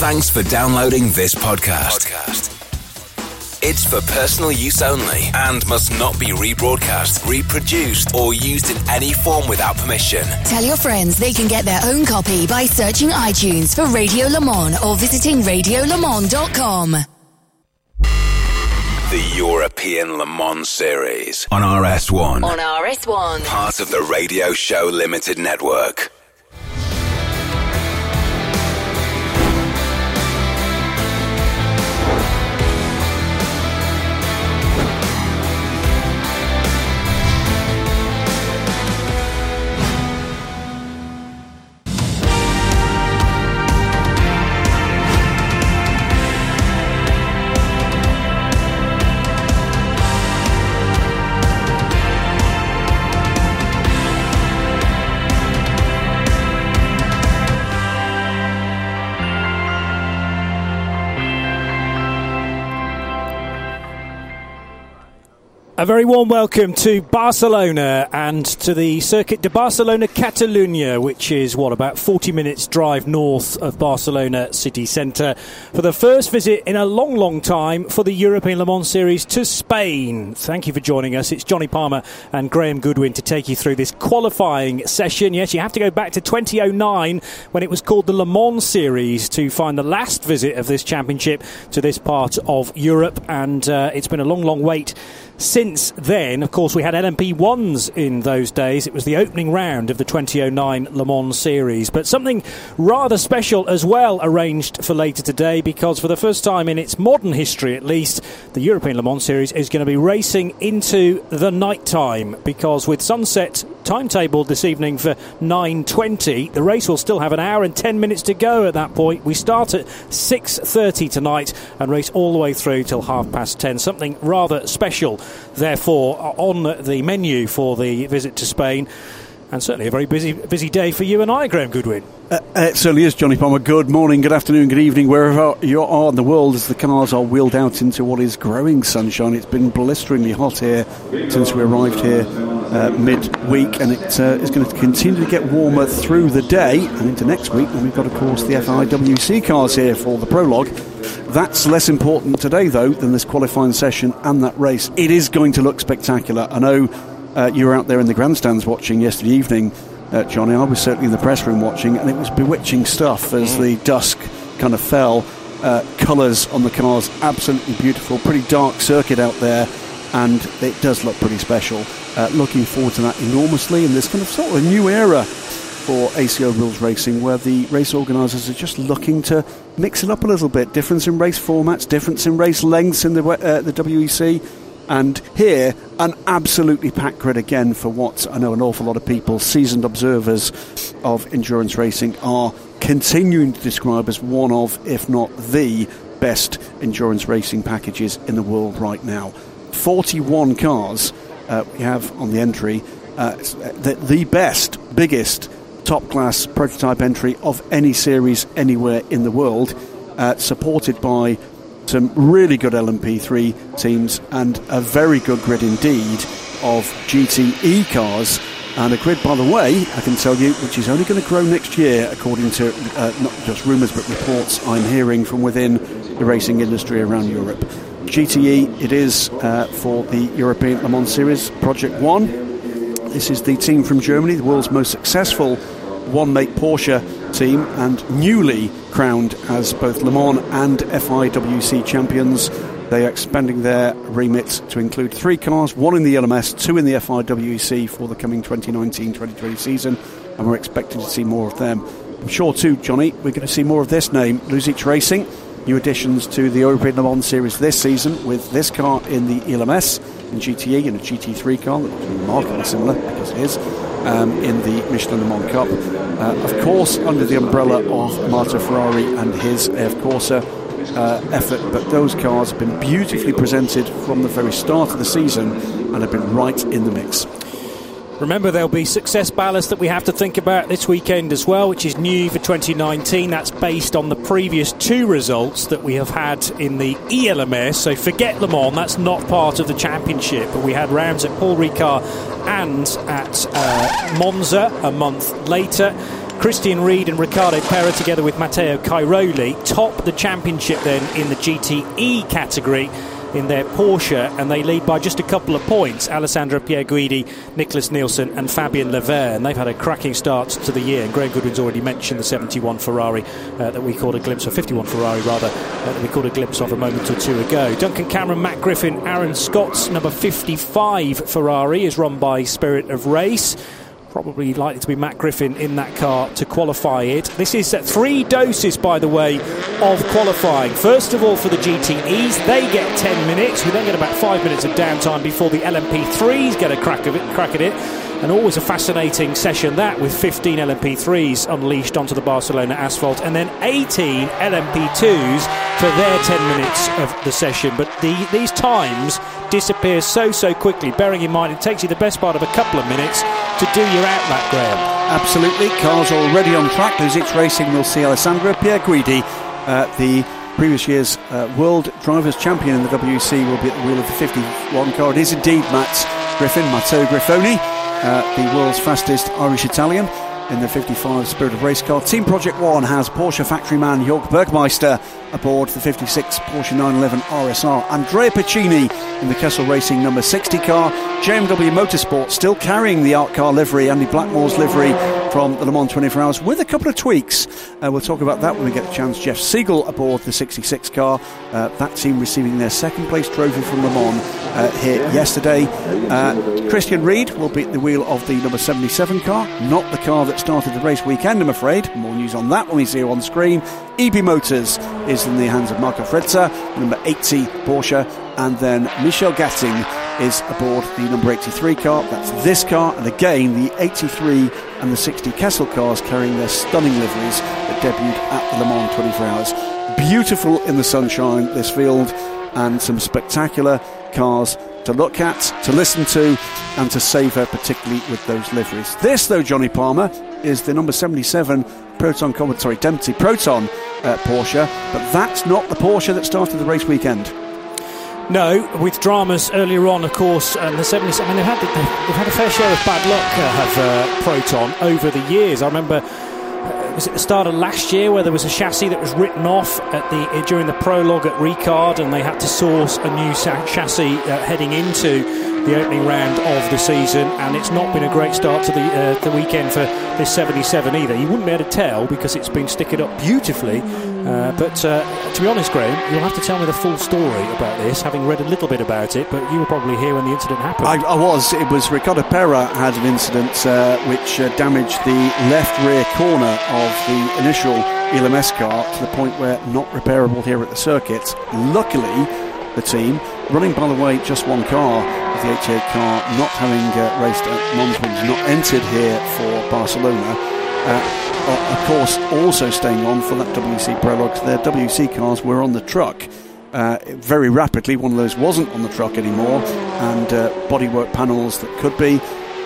Thanks for downloading this podcast. It's for personal use only and must not be rebroadcast, reproduced, or used in any form without permission. Tell your friends they can get their own copy by searching iTunes for Radio Le Mans or visiting radiolemans.com. The European Le Mans Series on RS1. On RS1. Part of the Radio Show Limited Network. A very warm welcome to Barcelona and to the Circuit de Barcelona Catalunya, which is what about 40 minutes drive north of Barcelona city centre, for the first visit in a long, long time for the European Le Mans Series to Spain. Thank you for joining us. It's Johnny Palmer and Graham Goodwin to take you through this qualifying session. Yes, you have to go back to 2009 when it was called the Le Mans Series to find the last visit of this championship to this part of Europe, and uh, it's been a long, long wait since then, of course, we had LMP1s in those days. It was the opening round of the 2009 Le Mans series. But something rather special as well arranged for later today because for the first time in its modern history, at least, the European Le Mans series is going to be racing into the night time because with sunset timetabled this evening for 9.20, the race will still have an hour and 10 minutes to go at that point. We start at 6.30 tonight and race all the way through till half past 10. Something rather special therefore, on the menu for the visit to Spain. And certainly a very busy busy day for you and I, Graham Goodwin. Uh, it certainly is, Johnny Palmer. Good morning, good afternoon, good evening, wherever you are in the world as the cars are wheeled out into what is growing sunshine. It's been blisteringly hot here since we arrived here uh, mid-week, and it uh, is going to continue to get warmer through the day and into next week. And we've got, of course, the FIWC cars here for the prologue. That's less important today, though, than this qualifying session and that race. It is going to look spectacular. I know uh, you were out there in the grandstands watching yesterday evening, uh, Johnny. I was certainly in the press room watching, and it was bewitching stuff as the dusk kind of fell. Uh, colours on the cars, absolutely beautiful. Pretty dark circuit out there, and it does look pretty special. Uh, looking forward to that enormously, and this kind of sort of a new era for ACO Rules Racing, where the race organisers are just looking to mix it up a little bit. Difference in race formats, difference in race lengths in the uh, the WEC, and here an absolutely packed grid again for what I know an awful lot of people, seasoned observers of endurance racing, are continuing to describe as one of, if not the best endurance racing packages in the world right now. 41 cars uh, we have on the entry. Uh, the, the best, biggest top class prototype entry of any series anywhere in the world, uh, supported by some really good LMP3 teams and a very good grid indeed of GTE cars. And a grid, by the way, I can tell you, which is only going to grow next year, according to uh, not just rumours but reports I'm hearing from within the racing industry around Europe. GTE, it is uh, for the European Le Mans Series Project One. This is the team from Germany, the world's most successful one make Porsche team and newly crowned as both Le Mans and FIWC champions. They are expanding their remit to include three cars, one in the LMS, two in the FIWC for the coming 2019 2020 season, and we're expecting to see more of them. I'm sure, too, Johnny, we're going to see more of this name, Luzich Racing. New additions to the European Le Mans Series this season with this car in the LMS, and GTE and a GT3 car that looks remarkably similar because it is um, in the Michelin Le Mans Cup. Uh, of course, under the umbrella of Amato Ferrari and his AF Corsa uh, effort, but those cars have been beautifully presented from the very start of the season and have been right in the mix. Remember, there'll be success ballast that we have to think about this weekend as well, which is new for 2019. That's based on the previous two results that we have had in the ELMS. So forget Le Mans, that's not part of the championship. But we had rounds at Paul Ricard and at uh, Monza a month later. Christian Ried and Riccardo Pera, together with Matteo Cairoli, top the championship then in the GTE category in their Porsche, and they lead by just a couple of points. Alessandro Pierguidi, Nicklas Nielsen, and Fabien Lavergne. And they've had a cracking start to the year. And Graham Goodwin's already mentioned the 71 Ferrari uh, that we caught a glimpse of, 51 Ferrari rather, uh, that we caught a glimpse of a moment or two ago. Duncan Cameron, Matt Griffin, Aaron Scott's number 55 Ferrari is run by Spirit of Race probably likely to be Matt Griffin in that car to qualify it. This is three doses, by the way, of qualifying. First of all, for the GTEs, they get 10 minutes. We then get about five minutes of downtime before the LMP3s get a crack, of it, crack at it. And always a fascinating session that with 15 LMP3s unleashed onto the Barcelona asphalt and then 18 LMP2s for their 10 minutes of the session. But the, these times disappear so, so quickly, bearing in mind it takes you the best part of a couple of minutes to do your outlap, Graham. Absolutely. Cars already on track. Luzich Racing will see Alessandro Pier Guidi, uh, the previous year's uh, World Drivers' Champion in the WEC, will be at the wheel of the 51 car. It is indeed Matt Griffin, Matteo Griffoni uh, the world's fastest Irish Italian in the 55 Spirit of Race car. Team Project One has Porsche factory man Jörg Bergmeister aboard the 56 Porsche 911 RSR. Andrea Piccini in the Kessel Racing number 60 car. JMW Motorsport still carrying the art car livery, Andy Blackmore's livery from the Le Mans 24 Hours with a couple of tweaks. Uh, we'll talk about that when we get the chance. Jeff Segal aboard the 66 car. Uh, that team receiving their second place trophy from Le Mans uh, here yesterday. Uh, Christian Ried will be at the wheel of the number 77 car, not the car that started the race weekend, I'm afraid. More news on that when we see you on screen. EB Motors is in the hands of Marco Frezza, number 80 Porsche, and then Michelle Gatting is aboard the number 83 car. That's this car, and again the 83 and the 60 Kessel cars carrying their stunning liveries that debuted at the Le Mans 24 Hours. Beautiful in the sunshine, this field, and some spectacular cars to look at, to listen to, and to savour, particularly with those liveries. This, though, Johnny Palmer, is the number 77 Proton, sorry, Dempsey Proton uh, Porsche, but that's not the Porsche that started the race weekend. No, with dramas earlier on, of course, and the 70s. I mean, they've had, they've had a fair share of bad luck, uh, have uh, Proton, over the years. I remember uh, was it the start of last year where there was a chassis that was written off at the during the prologue at Ricard, and they had to source a new chassis uh, heading into the opening round of the season, and it's not been a great start to the uh, the weekend for this 77 either. You wouldn't be able to tell because it's been sticking up beautifully. Uh, but uh, to be honest, Graham, you'll have to tell me the full story about this, having read a little bit about it. But you were probably here when the incident happened. I, I was. It was Riccardo Pera had an incident uh, which uh, damaged the left rear corner of the initial ELMS car to the point where not repairable here at the circuit. Luckily, the team running by the way just one car the 88 car not having uh, raced at Monza not entered here for Barcelona. Uh, of course, also staying on for that WEC Prologue. Their WEC cars were on the truck. Uh, very rapidly, one of those wasn't on the truck anymore, and uh, bodywork panels that could be,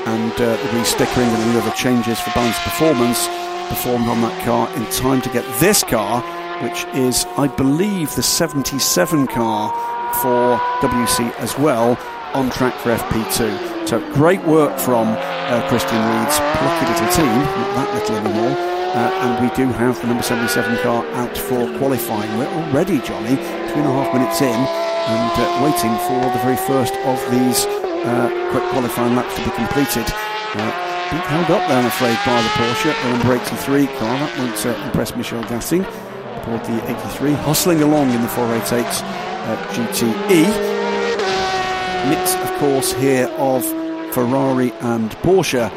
and uh, the re-stickering and the other changes for balance performance performed on that car in time to get this car, which is, I believe, the 77 car for WEC as well, on track for FP2. So great work from uh, Christian Ried's plucky little team, not that little anymore. Uh, and we do have the number 77 car out for qualifying. We're already, Johnny, two and a half minutes in and uh, waiting for the very first of these uh, quick qualifying laps to be completed. Uh, held up there, I'm afraid, by the Porsche, the number 83 car. That won't uh, impress Michelle Gatting aboard the 83, hustling along in the 488 GTE mix, of course, here of Ferrari and Porsche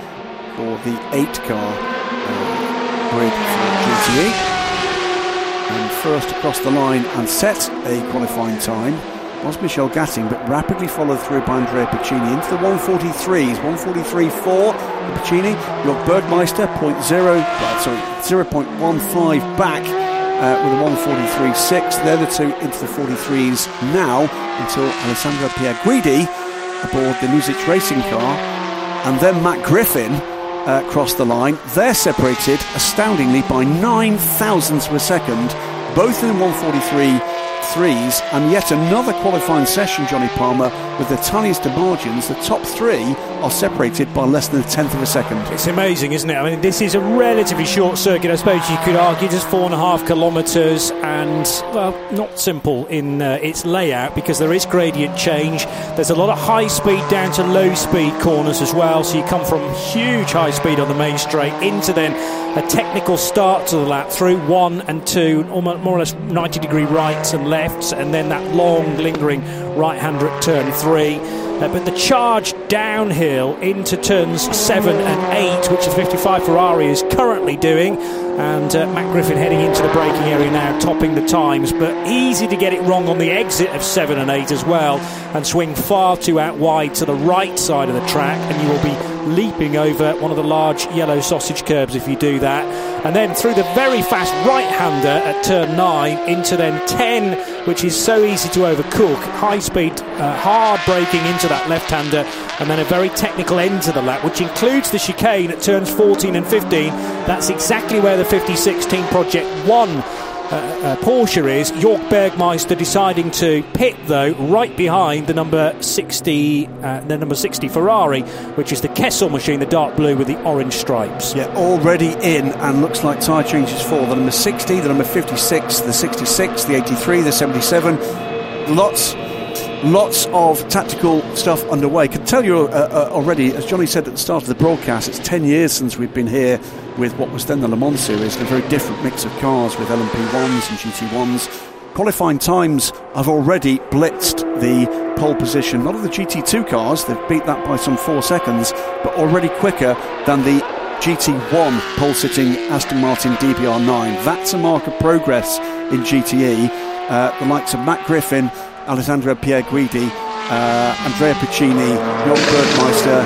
for the 8 car uh, grid for GTE. And first across the line and set a qualifying time was Michelle Gatting, but rapidly followed through by Andrea Piccini into the 143s. 143.4 Piccini, Jörg Bergmeister, 0.0, sorry, 0.15 back uh, with a 143.6. They're the two into the 43s now until Alessandro Pier Guidi aboard the Luzich racing car and then Matt Griffin uh, crossed the line. They're separated astoundingly by nine thousandths of a second, both in 143 threes, and yet another qualifying session, Johnny Palmer, with the tiniest margins. The top three are separated by less than a tenth of a second. It's amazing, isn't it? I mean, this is a relatively short circuit, I suppose you could argue, just four and a half kilometres, and, well, not simple in uh, its layout because there is gradient change. There's a lot of high speed down to low speed corners as well, so you come from huge high speed on the main straight into then a technical start to the lap through one and two, almost more or less 90 degree rights and lefts, and then that long lingering right hander at turn three. Uh, but the charge downhill into turns seven and eight, which the 55 Ferrari is currently doing, and uh, Matt Griffin heading into the braking area now, topping the times, but easy to get it wrong on the exit of seven and eight as well, and swing far too out wide to the right side of the track, and you will be leaping over one of the large yellow sausage curbs if you do that. And then through the very fast right hander at turn 9 into then 10, which is so easy to overcook. High speed, uh, hard braking into that left hander, and then a very technical end to the lap, which includes the chicane at turns 14 and 15. That's exactly where the 56 Team Project 1 uh, uh, Porsche is. Jörg Bergmeister deciding to pit though right behind the number 60, uh, the number 60 Ferrari, which is the Kessel machine, the dark blue with the orange stripes. Yeah, already in and looks like tyre changes for the number 60, the number 56, the 66, the 83, the 77. Lots lots of tactical stuff underway. Can tell you uh, uh, already, as Johnny said at the start of the broadcast, it's 10 years since we've been here with what was then the Le Mans series, a very different mix of cars with LMP1s and GT1s. Qualifying times have already blitzed the pole position. Not of the GT2 cars, they've beat that by some four seconds, but already quicker than the GT1 pole sitting Aston Martin DBR9. That's a mark of progress in GTE. Uh, the likes of Matt Griffin Alessandro Pier Guidi, uh, Andrea Piccini, Jörg Bergmeister,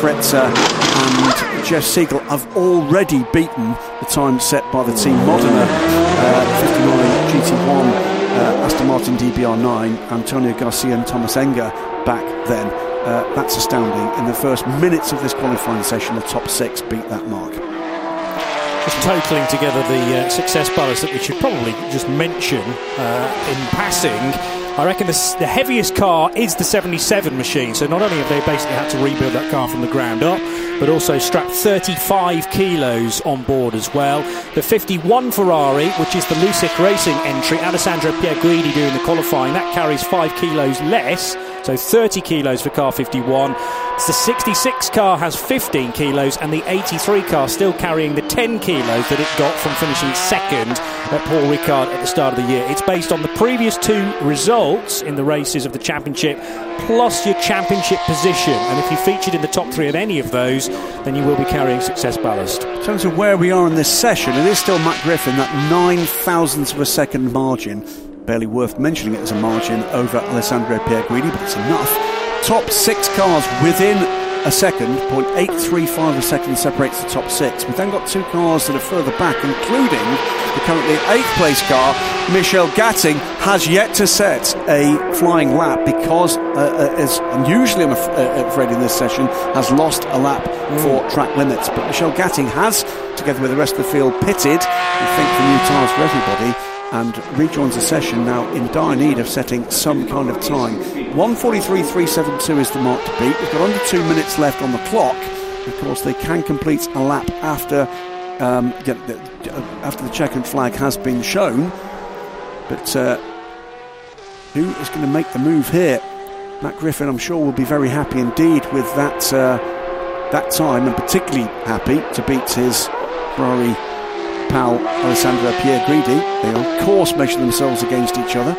Frezza, and Jeff Segal have already beaten the time set by the Team Modena uh, 59 GT1 uh, Aston Martin DBR9, Antonio Garcia and Thomas Enge back then. Uh, that's astounding. In the first minutes of this qualifying session, the top six beat that mark. Just totalling together the uh, success ballast that we should probably just mention uh, in passing I reckon the, the, heaviest car is the 77 machine. So not only have they basically had to rebuild that car from the ground up, but also strapped 35 kilos on board as well. The 51 Ferrari, which is the Luzich Racing entry, Alessandro Pier Guidi doing the qualifying, that carries 5 kilos less so 30 kilos for car 51. The 66 car has 15 kilos, and the 83 car still carrying the 10 kilos that it got from finishing second at Paul Ricard at the start of the year. It's based on the previous two results in the races of the championship, plus your championship position. And if you featured in the top three at any of those, then you will be carrying success ballast. In terms of where we are in this session, it is still Matt Griffin, that nine thousandths of a second margin Barely worth mentioning it as a margin over Alessandro Pier Guidi, but it's enough. Top six cars within a second, 0.835 a second separates the top six. We've then got two cars that are further back, including the currently eighth place car, Michelle Gatting, has yet to set a flying lap because, uh, uh, as unusually I'm uh, afraid in this session, has lost a lap mm. for track limits. But Michelle Gatting has, together with the rest of the field, pitted. We think the new tyres for everybody and rejoins the session now in dire need of setting some kind of time. 143.372 is the mark to beat. We've got under two minutes left on the clock. Of course, they can complete a lap after um, after the checkered flag has been shown. But uh, who is going to make the move here? Matt Griffin, I'm sure, will be very happy indeed with that uh, that time, and particularly happy to beat his Ferrari pal Alessandro Pier Guidi. They of course measure themselves against each other.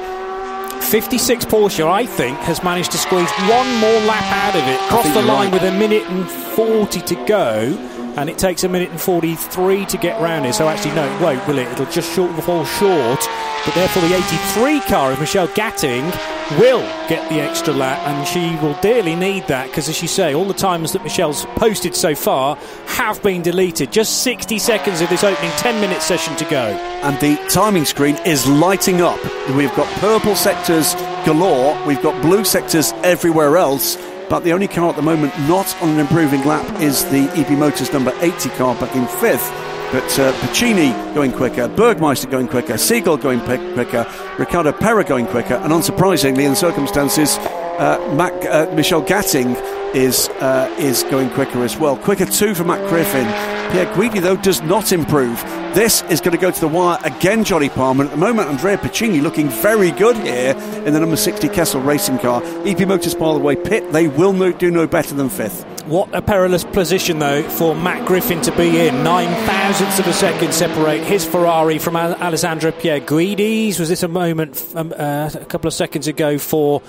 56 Porsche, I think, has managed to squeeze one more lap out of it. Cross the line right. with a minute and 40 to go, and it takes a minute and 43 to get round here. So actually, no, it won't, will it? It'll just short, fall short. But therefore, the 83 car of Michelle Gatting will get the extra lap, and she will dearly need that because, as you say, all the times that Michelle's posted so far have been deleted. Just 60 seconds of this opening 10 minute session to go. And the timing screen is lighting up. We've got purple sectors galore, we've got blue sectors everywhere else. But the only car at the moment not on an improving lap is the EB Motors number 80 car, back in fifth But uh, Piccini going quicker, Bergmeister going quicker, Segal going quicker, Riccardo Pera going quicker, and unsurprisingly, in circumstances, uh, Mac, uh, Gatting is uh, is going quicker as well. Quicker two for Matt Griffin. Pier Guidi, though, does not improve. This is going to go to the wire again, Johnny Palmer. At the moment, Andrea Piccini looking very good here in the number 60 Kessel racing car. EP Motors, by the way, pit, they will no, do no better than fifth. What a perilous position, though, for Matt Griffin to be in. Nine thousandths of a second separate his Ferrari from Alessandro Pier Guidi's. Was this a moment um, uh, a couple of seconds ago for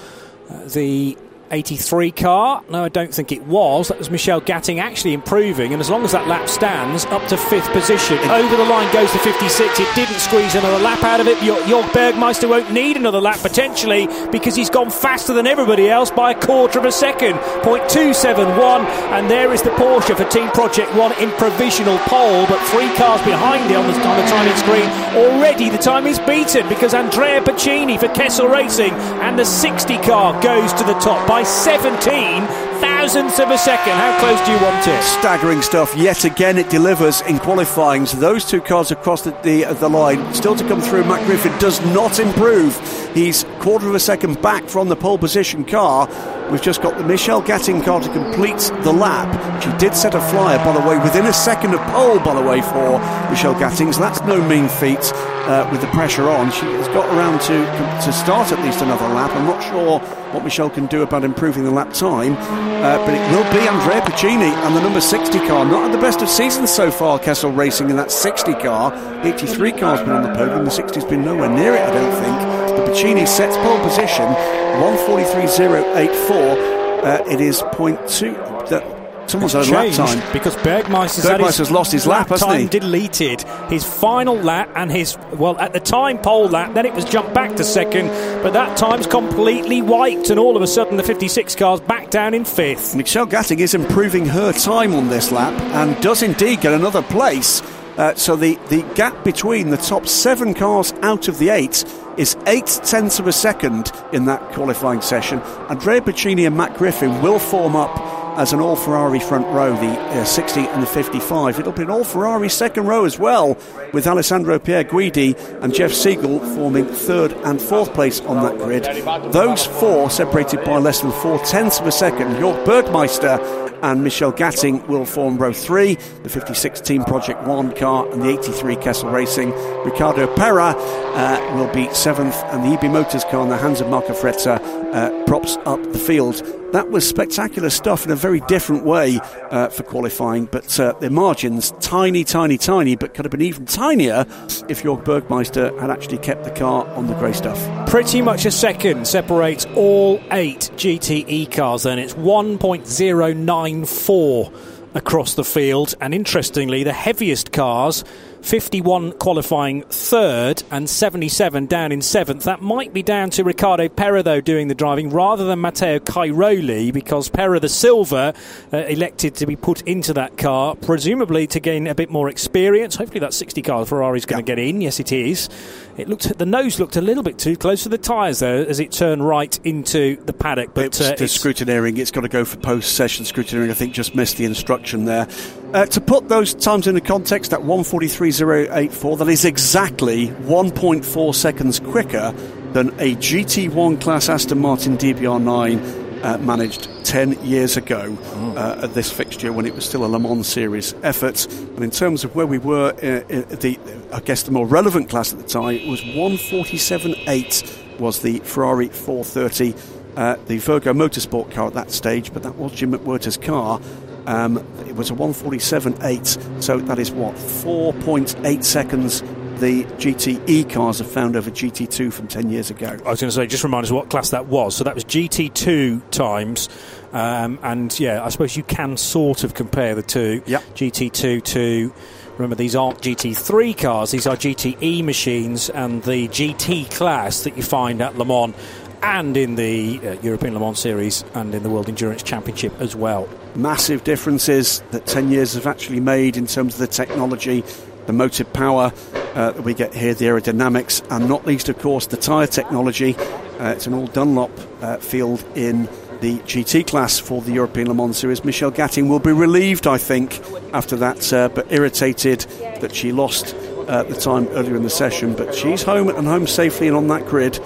uh, the 83 car. No, I don't think it was. That was Michelle Gatting actually improving, and as long as that lap stands, up to fifth position. Over the line goes to 56. It didn't squeeze another lap out of it. Jörg Bergmeister won't need another lap potentially because he's gone faster than everybody else by a quarter of a second. 0.271, and there is the Porsche for Team Project One in provisional pole, but three cars behind it on the, on the timing screen. Already the time is beaten because Andrea Piccini for Kessel Racing and the 60 car goes to the top by 17 thousandths of a second. How close do you want it? Staggering stuff. Yet again, it delivers in qualifying. So those two cars across the, the, the line still to come through. Matt Griffin does not improve. He's quarter of a second back from the pole position car. We've just got the Michelle Gatting car to complete the lap. She did set a flyer, by the way, within a second of pole, by the way, for Michelle Gatting. So that's no mean feat uh, with the pressure on. She has got around to to start at least another lap. I'm not sure what Michelle can do about improving the lap time, uh, but it will be Andrea Piccini and the number 60 car. Not at the best of seasons so far, Kessel Racing in that 60 car. 83 car's been on the podium, the 60's been nowhere near it, I don't think. But Piccini sets pole position, 143.084. Uh, it is 0.2. That, Someone's had lap time because Bergmeister's, Bergmeister's lost his lap, lap hasn't he? Deleted his final lap and his well at the time pole lap. Then it was jumped back to second, but that time's completely wiped, and all of a sudden the 56 cars back down in fifth. Michelle Gatting is improving her time on this lap and does indeed get another place. Uh, so the, the gap between the top seven cars out of the eight is eight tenths of a second in that qualifying session. Andrea Piccini and Matt Griffin will form up as an all Ferrari front row, the uh, 60 and the 55. It'll be an all Ferrari second row as well, with Alessandro Pier Guidi and Jeff Segal forming third and fourth place on that grid. Those four separated by less than four tenths of a second. Jörg Bergmeister and Michelle Gatting will form row three, the 56 Team Project One car and the 83 Kessel Racing. Riccardo Pera uh, will be seventh, and the EB Motors car in the hands of Marco Frezza uh, props up the field. That was spectacular stuff in a very different way uh, for qualifying, but uh, the margins tiny, tiny, tiny, but could have been even tinier if Jörg Bergmeister had actually kept the car on the grey stuff. Pretty much a second separates all eight GTE cars, then it's 1.094 across the field, and interestingly, the heaviest cars 51 qualifying third and 77 down in seventh. That might be down to Riccardo Pera, though, doing the driving rather than Matteo Cairoli because Pera, the silver, uh, elected to be put into that car, presumably to gain a bit more experience. Hopefully, that 60 car Ferrari's going to yeah. get in. Yes, it is. It looked the nose looked a little bit too close to the tyres though as it turned right into the paddock. But uh, it's scrutineering. It's got to go for post-session scrutineering. I think just missed the instruction there. Uh, to put those times into context, at 143.084, that is exactly 1.4 seconds quicker than a GT1 class Aston Martin DBR9 uh, managed 10 years ago uh, at this fixture when it was still a Le Mans Series effort. And in terms of where we were, uh, the I guess the more relevant class at the time it was 147.8 was the Ferrari 430. Uh, the Virgo Motorsport car at that stage, but that was Jim McWhirter's car. Um, it was a 147.8, so that is what 4.8 seconds the GTE cars have found over GT2 from 10 years ago. I was going to say, just remind us what class that was. So that was GT2 times, um, and yeah, I suppose you can sort of compare the two. Yep. GT2 to. Remember, these aren't GT3 cars, these are GTE machines, and the GT class that you find at Le Mans and in the uh, European Le Mans Series and in the World Endurance Championship as well. Massive differences that 10 years have actually made in terms of the technology, the motive power uh, that we get here, the aerodynamics, and not least, of course, the tyre technology. Uh, it's an all Dunlop uh, field in the GT class for the European Le Mans Series. Michelle Gatting will be relieved, I think, after that, uh, but irritated that she lost uh, the time earlier in the session. But she's home and home safely and on that grid.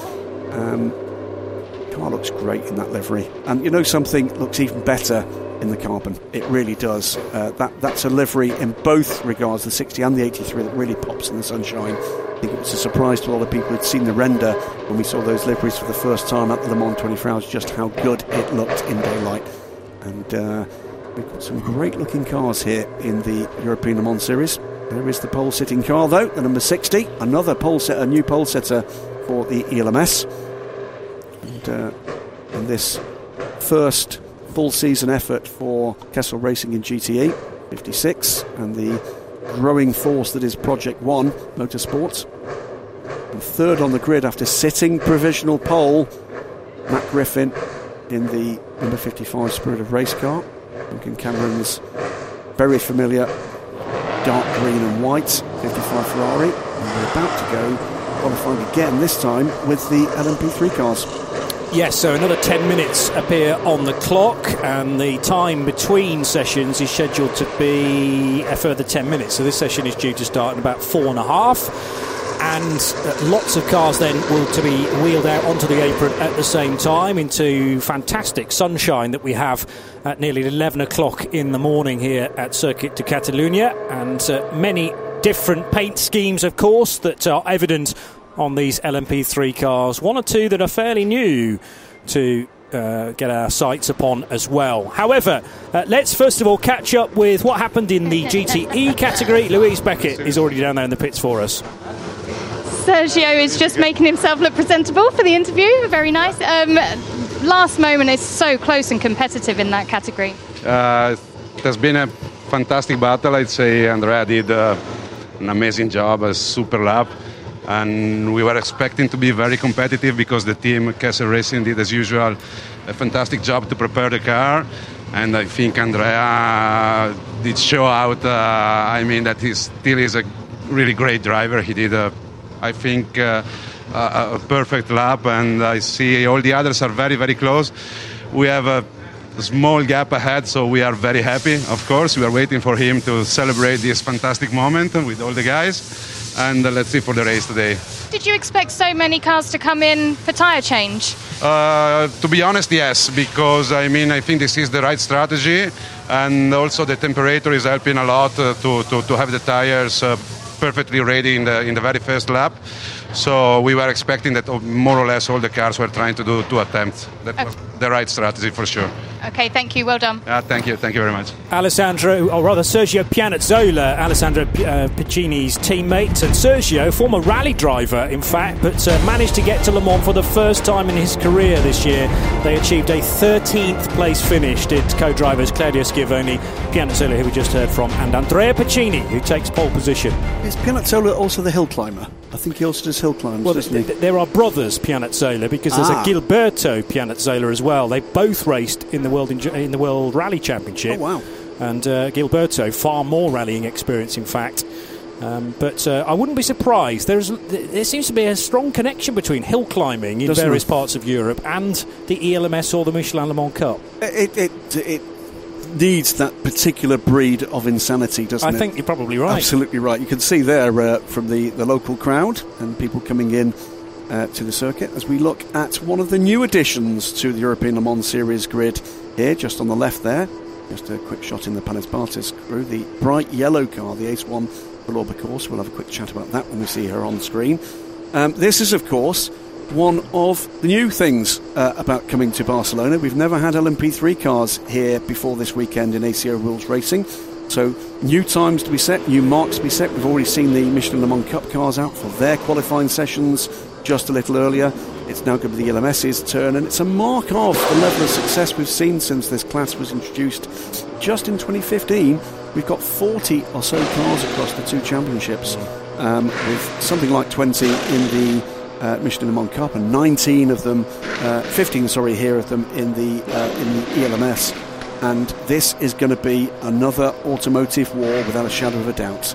Um, car looks great in that livery. And you know something looks even better in the carbon. It really does. Uh, that that's a livery in both regards, the 60 and the 83, that really pops in the sunshine. I think it was a surprise to a lot of people who'd seen the render when we saw those liveries for the first time at the Le Mans 24 Hours, just how good it looked in daylight. And uh, we've got some great looking cars here in the European Le Mans Series. There is the pole sitting car, though, the number 60, another pole setter, new pole setter for the ELMS. And, uh, and this first full season effort for Kessel Racing in GTE 56 and the growing force that is Project One Motorsports. And third on the grid after sitting provisional pole, Matt Griffin in the number 55 Spirit of Race car. Duncan Cameron's very familiar dark green and white 55 Ferrari. And we're about to go qualifying again, this time with the LMP3 cars. Yes, so another 10 minutes appear on the clock, and the time between sessions is scheduled to be a further 10 minutes. So this session is due to start in about four and a half. And uh, lots of cars then will to be wheeled out onto the apron at the same time into fantastic sunshine that we have at nearly 11 o'clock in the morning here at Circuit de Catalunya, and uh, many different paint schemes, of course, that are evident on these LMP3 cars. One or two that are fairly new to uh, get our sights upon as well. However, uh, let's first of all catch up with what happened in the GTE category. Louise Beckett is already down there in the pits for us. Sergio is just making himself look presentable for the interview. Very nice. Um, last moment is so close and competitive in that category. Uh, it has been a fantastic battle. I'd say Andrea did uh, an amazing job, a super lap and we were expecting to be very competitive because the team Kessel Racing did as usual a fantastic job to prepare the car. And I think Andrea did show out uh, I mean that he still is a really great driver. He did a I think uh, a, a perfect lap. And I see all the others are very very close. We have a small gap ahead, so we are very happy. Of course, we are waiting for him to celebrate this fantastic moment with all the guys, and uh, let's see for the race today. Did you expect so many cars to come in for tyre change? Uh, to be honest, yes, because I mean I think this is the right strategy, and also the temperature is helping a lot uh, to, to, to have the tires uh, perfectly ready in the in the very first lap. So we were expecting that more or less all the cars were trying to do two attempts. That was the right strategy for sure. Okay, thank you. Well done. Uh, thank you. Thank you very much. Alessandro, or rather Sergio Pianezzola, Alessandro uh, Piccini's teammate, and Sergio, former rally driver, in fact, but uh, managed to get to Le Mans for the first time in his career this year. They achieved a 13th place finish, did co-drivers Claudio Schiavone, Pianezzola, who we just heard from, and Andrea Piccini, who takes pole position. Is Pianezzola also the hill climber? I think he also does hill climbs, well, doesn't he? th- there are brothers Pianezzola because there's Ah. a Gilberto Pianezzola as well. They both raced in the world in, in the World Rally Championship. Oh, wow. And uh, Gilberto far more rallying experience, in fact. Um, but uh, I wouldn't be surprised. There's there seems to be a strong connection between hill climbing in Doesn't various there? parts of Europe and the ELMS or the Michelin Le Mans Cup. It, it, it needs that particular breed of insanity, doesn't I it? think you're probably right. Absolutely right. You can see there uh, from the, the local crowd and people coming in uh, to the circuit as we look at one of the new additions to the European Le Mans Series grid here, just on the left there. Just a quick shot in the Panis Barthez crew. The bright yellow car, the Ace 1 Villorba Corse. We'll have a quick chat about that when we see her on screen. Um, this is, of course, one of the new things uh, about coming to Barcelona. We've never had LMP3 cars here before this weekend in ACO Rules Racing. So, new times to be set, new marks to be set. We've already seen the Michelin Le Mans Cup cars out for their qualifying sessions just a little earlier. It's now going to be the LMS's turn, and it's a mark of the level of success we've seen since this class was introduced just in 2015. We've got 40 or so cars across the two championships, um, with something like 20 in the uh, Michelin Le Mans Cup, and 19 of them, uh, 15, sorry, here of them in the uh, in the ELMS. And this is going to be another automotive war without a shadow of a doubt.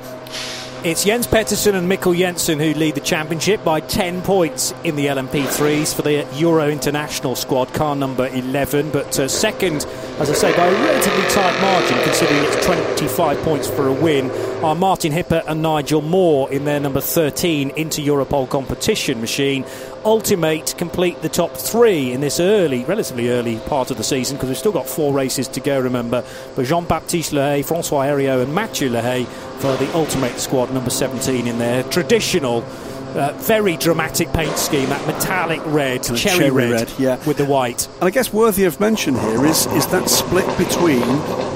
It's Jens Petersen and Mikkel Jensen who lead the championship by 10 points in the LMP3s for the Euro International squad, car number 11. But uh, second, as I say, by a relatively tight margin, considering it's 25 points for a win, are Martin Hippe and Nigel Moore in their number 13 Inter Europol competition machine. Ultimate complete the top three in this early, relatively early part of the season because we've still got four races to go, remember. But Jean Baptiste Lahaye, Francois Heriau, and Mathieu Lahaye for the Ultimate squad, number 17 in their traditional. Uh, very dramatic paint scheme, that metallic red, cherry, cherry red, red, yeah. with the white. And I guess worthy of mention here is is that split between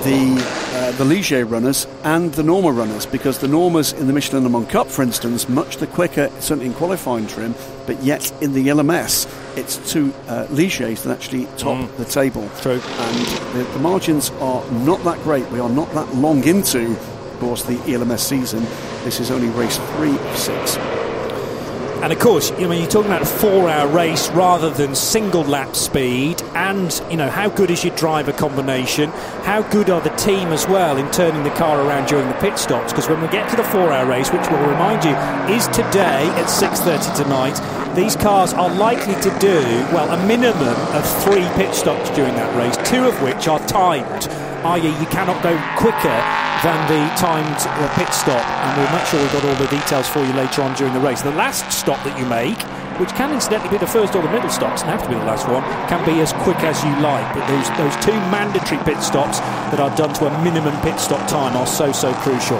the uh, the Ligier runners and the Norma runners because the Normas in the Michelin Le Mans Cup, for instance, much the quicker, certainly in qualifying trim, but yet in the LMS, it's two uh, Ligiers that actually top Mm. the table. True. And the, the margins are not that great. We are not that long into, of course, the LMS season. This is only race three of six. And of course, I mean, you're talking about a four-hour race rather than single lap speed. And you know, how good is your driver combination? How good are the team as well in turning the car around during the pit stops? Because when we get to the four-hour race, which we'll remind you is today at 6:30 tonight, these cars are likely to do well a minimum of three pit stops during that race, two of which are timed. i.e., you cannot go quicker than the timed uh, pit stop, and we'll make sure we've got all the details for you later on during the race. The last stop that you make, which can incidentally be the first or the middle stop, doesn't have to be the last one, can be as quick as you like. But those those two mandatory pit stops that are done to a minimum pit stop time are so so crucial.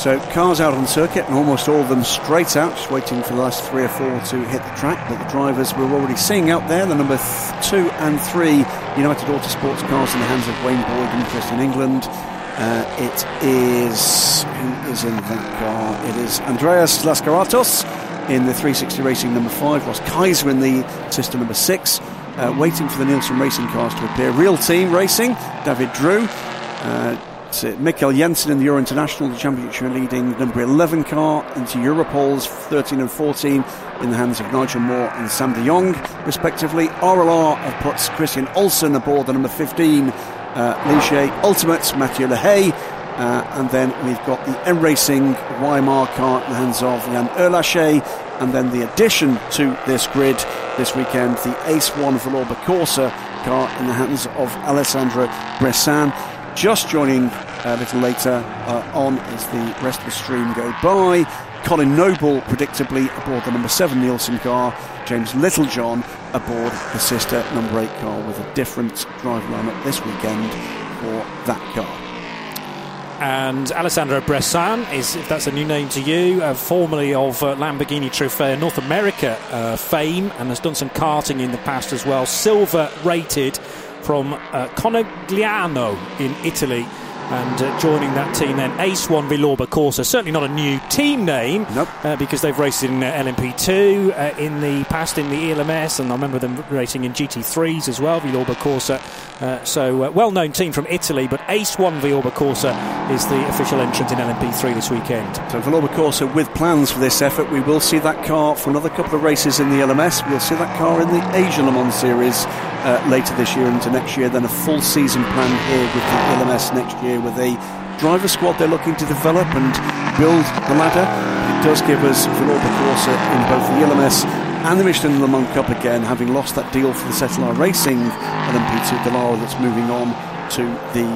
So cars out on circuit, and almost all of them straight out, just waiting for the last three or four to hit the track. But the drivers we're already seeing out there, the number th- two and three United Autosports cars in the hands of Wayne Boyd and Chris in England. Uh, it is who is in that car? It is Andreas Lascaratos in the 360 Racing number five. Ross Kaiser in the system number six. Uh, waiting for the Nielsen Racing cars to appear. Real Team Racing, David Droux. Uh, uh, Mikkel Jensen in the Euro International, the championship leading number 11 car Inter Europol's 13 and 14 in the hands of Nigel Moore and Sam de Jong, respectively. RLR have put Christian Olsen aboard the number 15 uh, Ultimates, Mathieu Lahaye. Uh, and then we've got the M Racing YMR car in the hands of Yann Ehrlacher. And then the addition to this grid this weekend, the Ace 1 Villorba Corsa car in the hands of Alessandro Bressan. Just joining a little later uh, on as the rest of the stream go by. Colin Noble, predictably, aboard the number 7 Nielsen car. James Littlejohn aboard the sister number 8 car with a different driver lineup this weekend for that car. And Alessandro Bressan is, if that's a new name to you, uh, formerly of uh, Lamborghini Trofeo North America uh, fame and has done some karting in the past as well. Silver rated from uh, Conegliano in Italy. And uh, joining that team then, Ace One Villorba Corsa. Certainly not a new team name Nope. uh, because they've raced in uh, LMP2 uh, in the past in the ELMS, and I remember them racing in GT3s as well, Villorba Corsa. Uh, so, uh, well known team from Italy, but Ace One Vilorba Corsa is the official entrant in LMP3 this weekend. So Villorba Corsa with plans for this effort. We will see that car for another couple of races in the LMS. We'll see that car in the Asia Le Mans Series uh, later this year into next year. Then a full season plan here with the LMS next year with a driver squad they're looking to develop and build the ladder. It does give us Villorba Corsa in both the LMS and the Michelin Le Mans Cup again, having lost that deal for the Cetilar Racing LMP2 Dallara that's moving on to the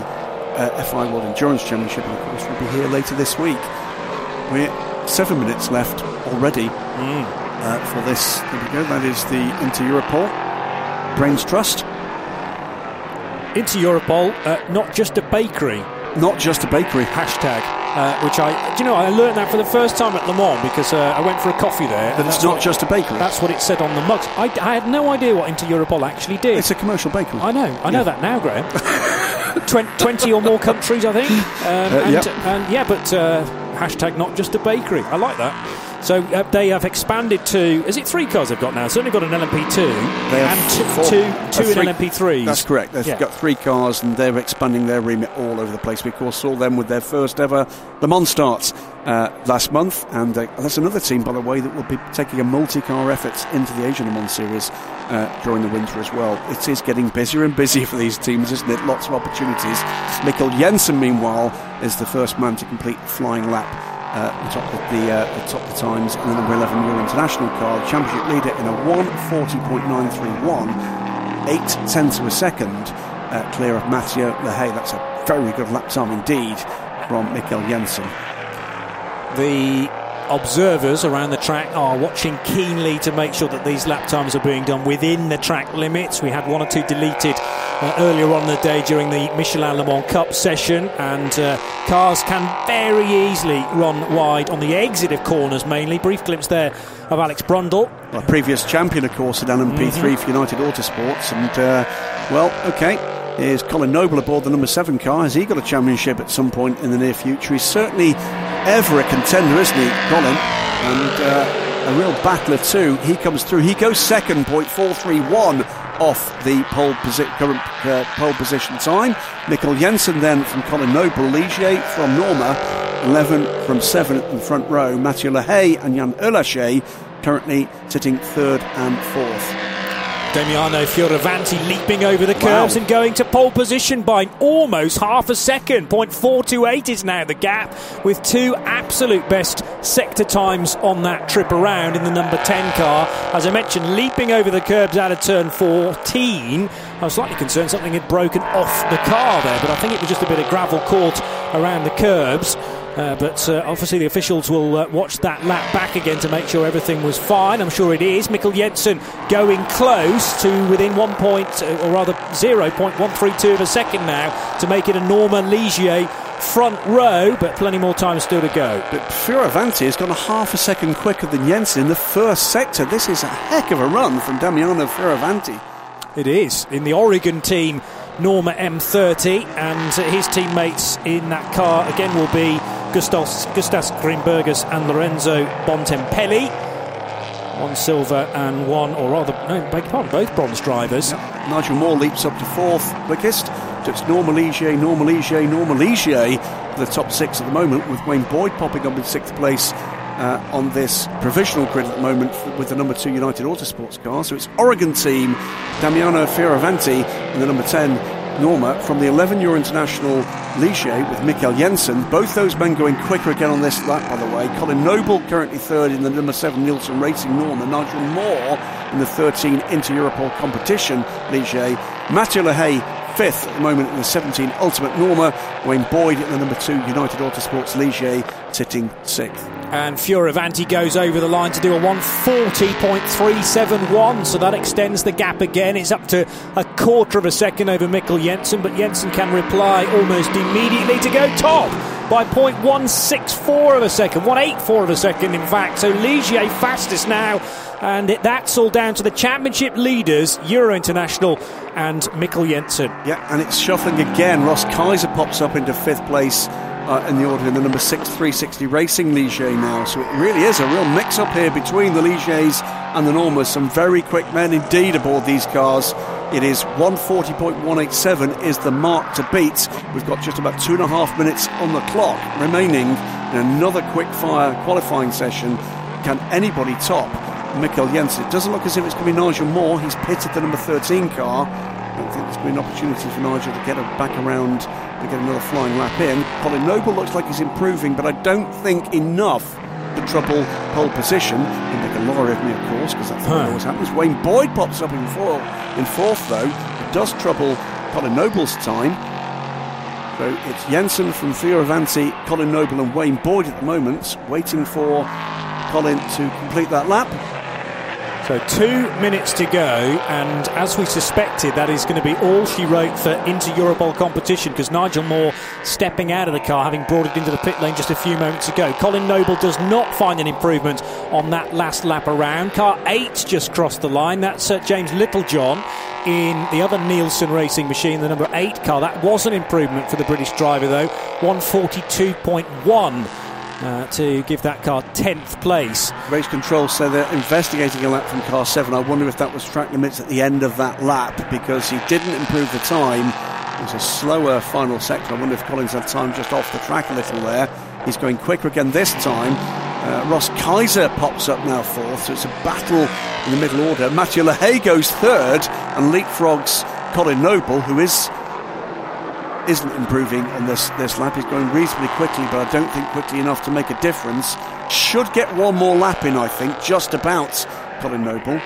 uh, FIA World Endurance Championship, and of course we'll be here later this week. We're seven minutes left already uh, for this. There we go. That is the Inter Europol Brains Trust. Inter Europol, uh, not just a bakery, Not just a bakery. hashtag. Uh, which I, do you know, I learned that for the first time at Le Mans because uh, I went for a coffee there. But and it's not just a bakery. That's what it said on the mugs. I, I had no idea what Inter Europol actually did. It's a commercial bakery. I know, I know that now, Graham. Twen- 20 or more countries, I think. Um, and, yep. and yeah, but uh, hashtag not just a bakery. I like that. So uh, they have expanded to, is it three cars they've got now? Certainly got an LMP2 They and two, four- two, two three- in LMP3s. That's correct. They've Yeah. got three cars and they're expanding their remit all over the place. We, of course, saw them with their first ever Le Mans starts uh, last month. And uh, that's another team, by the way, that will be taking a multi car effort into the Asian Le Mans series uh, during the winter as well. It is getting busier and busier for these teams, isn't it? Lots of opportunities. Mikkel Jensen, meanwhile, is the first man to complete flying lap. Uh, the top of the, uh, the top of the times in the number 11 Euro International car, championship leader in a 140.931, eight tenths of a second uh, clear of Mathieu Lahaye. That's a very good lap time indeed from Mikkel Jensen. The observers around the track are watching keenly to make sure that these lap times are being done within the track limits. We had one or two deleted uh, earlier on the day during the Michelin Le Mans Cup session, and uh, cars can very easily run wide on the exit of corners mainly. Brief glimpse there of Alex Brundle. A previous champion, of course, at LMP3 mm-hmm. for United Autosports, and uh, well, okay. Is Colin Noble aboard the number seven car? Has he got a championship at some point in the near future? He's certainly ever a contender, isn't he, Colin? And uh, a real battler too. He comes through. He goes second, point four three one off the pole posi- current uh, pole position time. Mikkel Jensen then from Colin Noble, Ligier from Norma, 11 from 7 in front row. Mathieu Lahaye and Yann Ehrlacher currently sitting third and fourth. Damiano Fioravanti leaping over the curbs wow. and going to pole position by almost half a second. Point four two eight is now the gap, with two absolute best sector times on that trip around in the number 10 car. As I mentioned, leaping over the curbs out of turn 14. I was slightly concerned something had broken off the car there, but I think it was just a bit of gravel caught around the curbs. Uh, but uh, obviously, the officials will uh, watch that lap back again to make sure everything was fine. I'm sure it is. Mikkel Jensen going close to within one point, uh, or rather 0.132 of a second now, to make it a Norma Ligier front row, but plenty more time still to go. But Fioravanti has gone a half a second quicker than Jensen in the first sector. This is a heck of a run from Damiano Fioravanti. It is. In the Oregon team, Norma M30, and his teammates in that car again will be Gustas, Gustas Grinbergas and Lorenzo Bontempelli. One silver and one, or rather, no, beg your pardon, both bronze drivers. Yep. Nigel Moore leaps up to fourth quickest. So it's Norma Ligier, Norma Ligier, Norma Ligier for the top six at the moment, with Wayne Boyd popping up in sixth place uh, on this provisional grid at the moment with the number two United Autosports car. So it's Oregon team, Damiano Fioravanti, and the number 10 Norma from the 11 Euro International Ligier with Mikkel Jensen. Both those men going quicker again on this lap, by the way. Colin Noble currently third in the number 7 Nielsen Racing Norma. Nigel Moore in the 13 Inter Europol competition Ligier. Mathieu Lahaye fifth at the moment in the 17 Ultimate Norma. Wayne Boyd in the number 2 United Autosports Ligier sitting sixth. And Fioravanti goes over the line to do a 140.371, so that extends the gap again. It's up to a quarter of a second over Mikkel Jensen, but Jensen can reply almost immediately to go top by 0.164 of a second, 184 of a second, in fact. So Ligier fastest now, and it, that's all down to the championship leaders, Euro International and Mikkel Jensen. Yeah, and it's shuffling again. Ross Kaiser pops up into fifth place uh, in the order in the number 6 360 Racing Ligier now. So it really is a real mix up here between the Ligiers and the Normas. Some very quick men indeed aboard these cars. It is 140.187 is the mark to beat. We've got just about two and a half minutes on the clock remaining in another quick fire qualifying session. Can anybody top Mikkel Jensen? It doesn't look as if it's going to be Nigel Moore. He's pitted the number 13 car. I don't think there's going to be an opportunity for Nigel to get back around to get another flying lap in. Colin Noble looks like he's improving, but I don't think enough to trouble pole position. He'll make a of me, of course, because that's huh. always happens. Wayne Boyd pops up in, four, in fourth, though. It does trouble Colin Noble's time. So it's Jensen from Fioravanti, Colin Noble, and Wayne Boyd at the moment, waiting for Colin to complete that lap. So two minutes to go, and as we suspected, that is going to be all she wrote for Inter Europol competition because Nigel Moore stepping out of the car, having brought it into the pit lane just a few moments ago. Colin Noble does not find an improvement on that last lap around. Car eight just crossed the line. That's uh, James Littlejohn in the other Nielsen racing machine, the number eight car. That was an improvement for the British driver, though. 142.1 uh, to give that car 10th place. Race control said they're investigating a lap from car 7. I wonder if that was track limits at the end of that lap because he didn't improve the time. It was a slower final sector. I wonder if Collins had time just off the track a little there. He's going quicker again this time. Uh, Ross Kaiser pops up now fourth, so it's a battle in the middle order. Mathieu Lahaye goes third and leapfrogs Colin Noble, who is isn't improving and this, this lap. is going reasonably quickly, but I don't think quickly enough to make a difference. Should get one more lap in, I think, just about Colin Noble.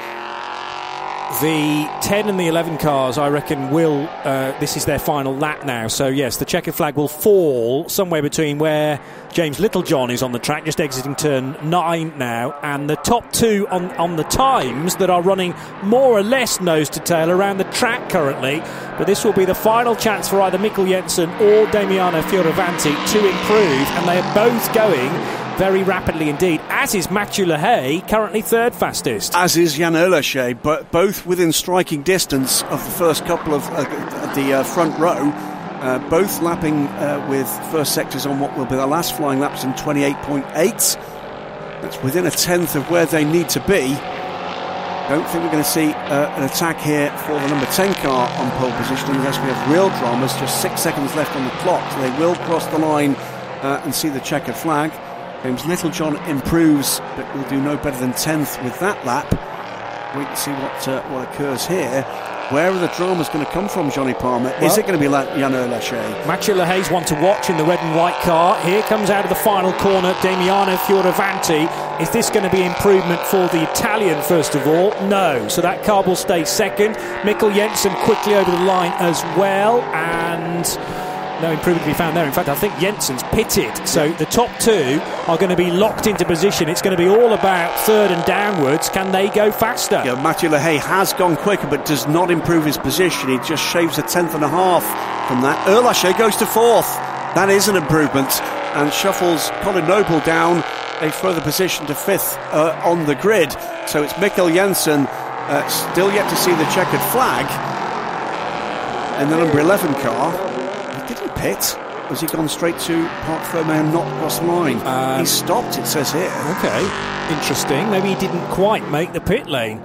The 10 and the 11 cars, I reckon, will. Uh, this is their final lap now. So, yes, the checkered flag will fall somewhere between where James Littlejohn is on the track, just exiting turn 9 now, and the top two on, on the times that are running more or less nose to tail around the track currently. But this will be the final chance for either Mikkel Jensen or Damiano Fioravanti to improve, and they are both going very rapidly indeed, as is Mathieu Lahaye, currently third fastest. As is Yann Ehrlacher, but both within striking distance of the first couple of uh, the uh, front row. Uh, both lapping uh, with first sectors on what will be the last flying laps in 28.8. That's within a tenth of where they need to be. Don't think we're going to see uh, an attack here for the number 10 car on pole position unless we have real dramas. Just six seconds left on the clock, they will cross the line uh, and see the checkered flag. James Littlejohn improves, but will do no better than 10th with that lap. Wait to see what uh, what occurs here. Where are the dramas going to come from, Johnny Palmer? Well, Is it going to be like Yann Ehrlacher? Mathieu Lahaye's one to watch in the red and white car. Here comes out of the final corner Damiano Fioravanti. Is this going to be improvement for the Italian, first of all? No. So that car will stay second. Mikkel Jensen quickly over the line as well. And no improvement to be found there. In fact, I think Jensen's pitted, so the top two are going to be locked into position. It's going to be all about third and downwards. Can they go faster? Yeah, Mathieu Lahaye has gone quicker, but does not improve his position. He just shaves a tenth and a half from that. Ehrlacher goes to fourth. That is an improvement and shuffles Colin Noble down a further position to fifth uh, on the grid. So it's Mikkel Jensen, uh, still yet to see the checkered flag. And the number 11 car pit? Has he gone straight to Parc Ferme and not cross the line? Um, he stopped, it says here. Okay, interesting. Maybe he didn't quite make the pit lane.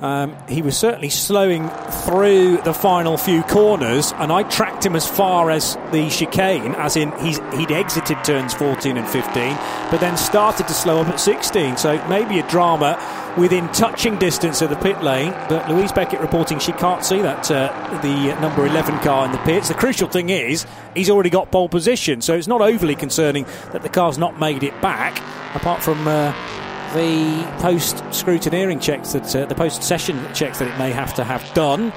Um, he was certainly slowing through the final few corners, and I tracked him as far as the chicane, as in he'd exited turns 14 and 15, but then started to slow up at 16. So maybe a drama within touching distance of the pit lane. But Louise Beckett reporting she can't see that uh, the number 11 car in the pits. The crucial thing is he's already got pole position, so it's not overly concerning that the car's not made it back, apart from. Uh, the post scrutineering checks that uh, the post session checks that it may have to have done.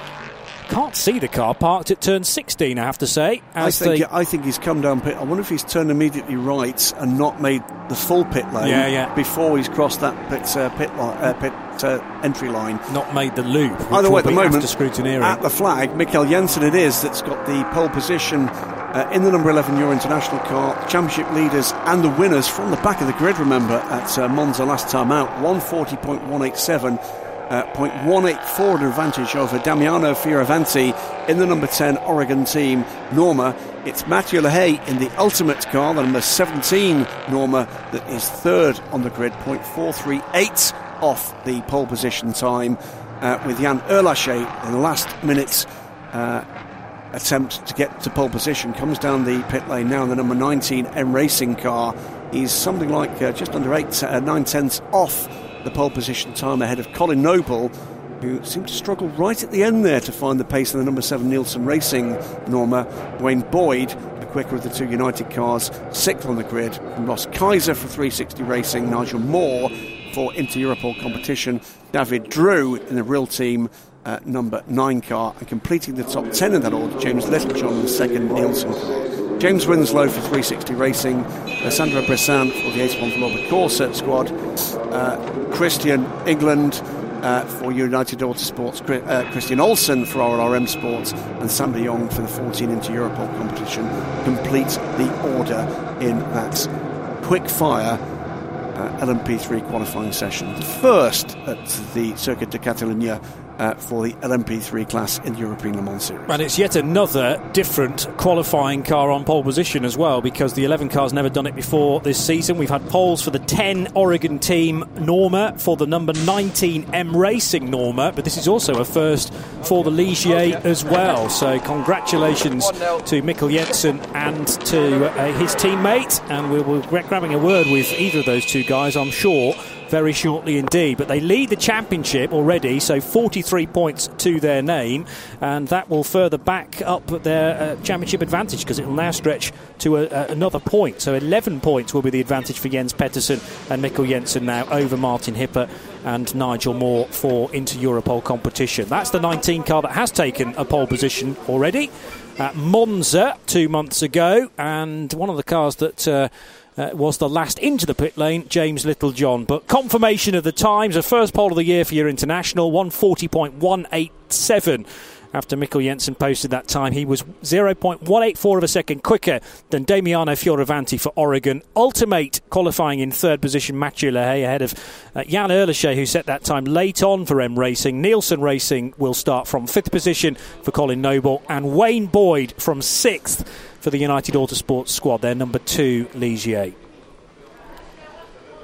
Can't see the car parked at turn 16, I have to say. I think, the... I think he's come down pit. I wonder if he's turned immediately right and not made the full pit lane yeah, yeah. before he's crossed that pit, uh, pit, uh, pit uh, entry line. Not made the loop. Either way, at the moment, at the flag, Mikkel Jensen it is that's got the pole position uh, in the number 11 Euro International car, championship leaders and the winners from the back of the grid, remember, at uh, Monza last time out, 140.187. Uh, 0.184 advantage over Damiano Fioravanti in the number 10 Oregon team, Norma. It's Mathieu Lahaye in the ultimate car, the number 17 Norma, that is third on the grid, 0.438 off the pole position time, uh, with Yann Ehrlacher in the last minutes. Uh, attempt to get to pole position. Comes down the pit lane now the number 19 M Racing car. He's something like uh, just under eight, uh, nine tenths off the pole position time ahead of Colin Noble, who seemed to struggle right at the end there to find the pace in the number seven Nielsen Racing Norma. Wayne Boyd, the quicker of the two United cars, sixth on the grid. From Ross Kaiser for 360 Racing, Nigel Moore for Inter Europol competition, David Droux in the real team uh, number 9 car and completing the top 10 in that order, James Littlejohn and second Nielsen. James Winslow for 360 Racing, uh, Sandra Bressan for the Ace Robert Corset squad, uh, Christian England uh, for United Autosports, uh, Christian Olsen for RLRM Sports, and Sam de Jong for the 14 Inter Europol competition complete the order in that quick fire uh, LMP3 qualifying session. The First at the Circuit de Catalunya uh, for the LMP3 class in the European Le Mans Series. And it's yet another different qualifying car on pole position as well because the 11 car's never done it before this season. We've had poles for the 10 Oregon team Norma, for the number 19 M Racing Norma, but this is also a first for the Ligier as well. So congratulations to Mikkel Jensen and to uh, his teammate. And we will be grabbing a word with either of those two guys, I'm sure very shortly indeed. But they lead the championship already, so 43 points to their name, and that will further back up their uh, championship advantage because it will now stretch to a, another point. So 11 points will be the advantage for Jens Petersen and Mikkel Jensen now over Martin Hippe and Nigel Moore for Inter Europol competition. That's the 19 car that has taken a pole position already at Monza two months ago, and one of the cars that. Uh, uh, was the last into the pit lane, James Littlejohn. But confirmation of the times, a first pole of the year for your international, 140.187 after Mikkel Jensen posted that time. He was 0.184 of a second quicker than Damiano Fioravanti for Oregon. Ultimate qualifying in third position, Mathieu Lahaye ahead of uh, Yann Ehrlacher, who set that time late on for M Racing. Nielsen Racing will start from fifth position for Colin Noble, and Wayne Boyd from sixth for the United Autosports squad. Their number two, Ligier.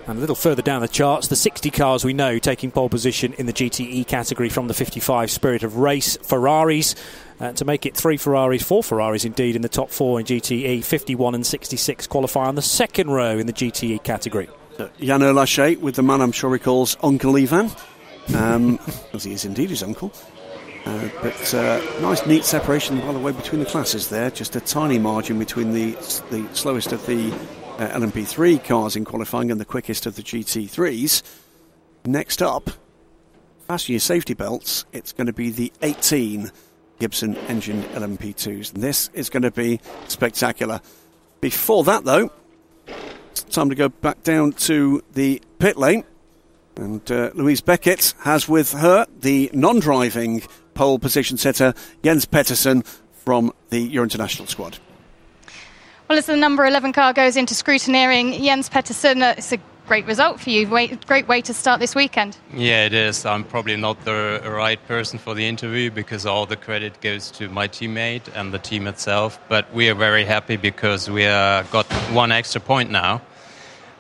And a little further down the charts, the 60 cars we know taking pole position in the GTE category from the 55 Spirit of Race Ferraris. Uh, to make it three Ferraris, four Ferraris indeed in the top four in GTE, 51 and 66 qualify on the second row in the GTE category. Uh, Yann Ehrlacher with the man I'm sure he calls Uncle Ivan, um, as he is indeed his uncle. Uh, but uh, nice, neat separation, by the way, between the classes there. Just a tiny margin between the the slowest of the uh, LMP3 cars in qualifying and the quickest of the GT3s. Next up, fasten your safety belts. It's going to be the 18 Gibson engined LMP2s. And this is going to be spectacular. Before that, though, it's time to go back down to the pit lane. And uh, Louise Beckett has with her the non driving pole position setter Jens Petersen from the Euro International squad. Well, as the number 11 car goes into scrutineering, Jens Petersen, uh, it's a great result for you. great way to start this weekend. Yeah, it is. I'm probably not the right person for the interview because all the credit goes to my teammate and the team itself. But we are very happy because we uh, got one extra point now.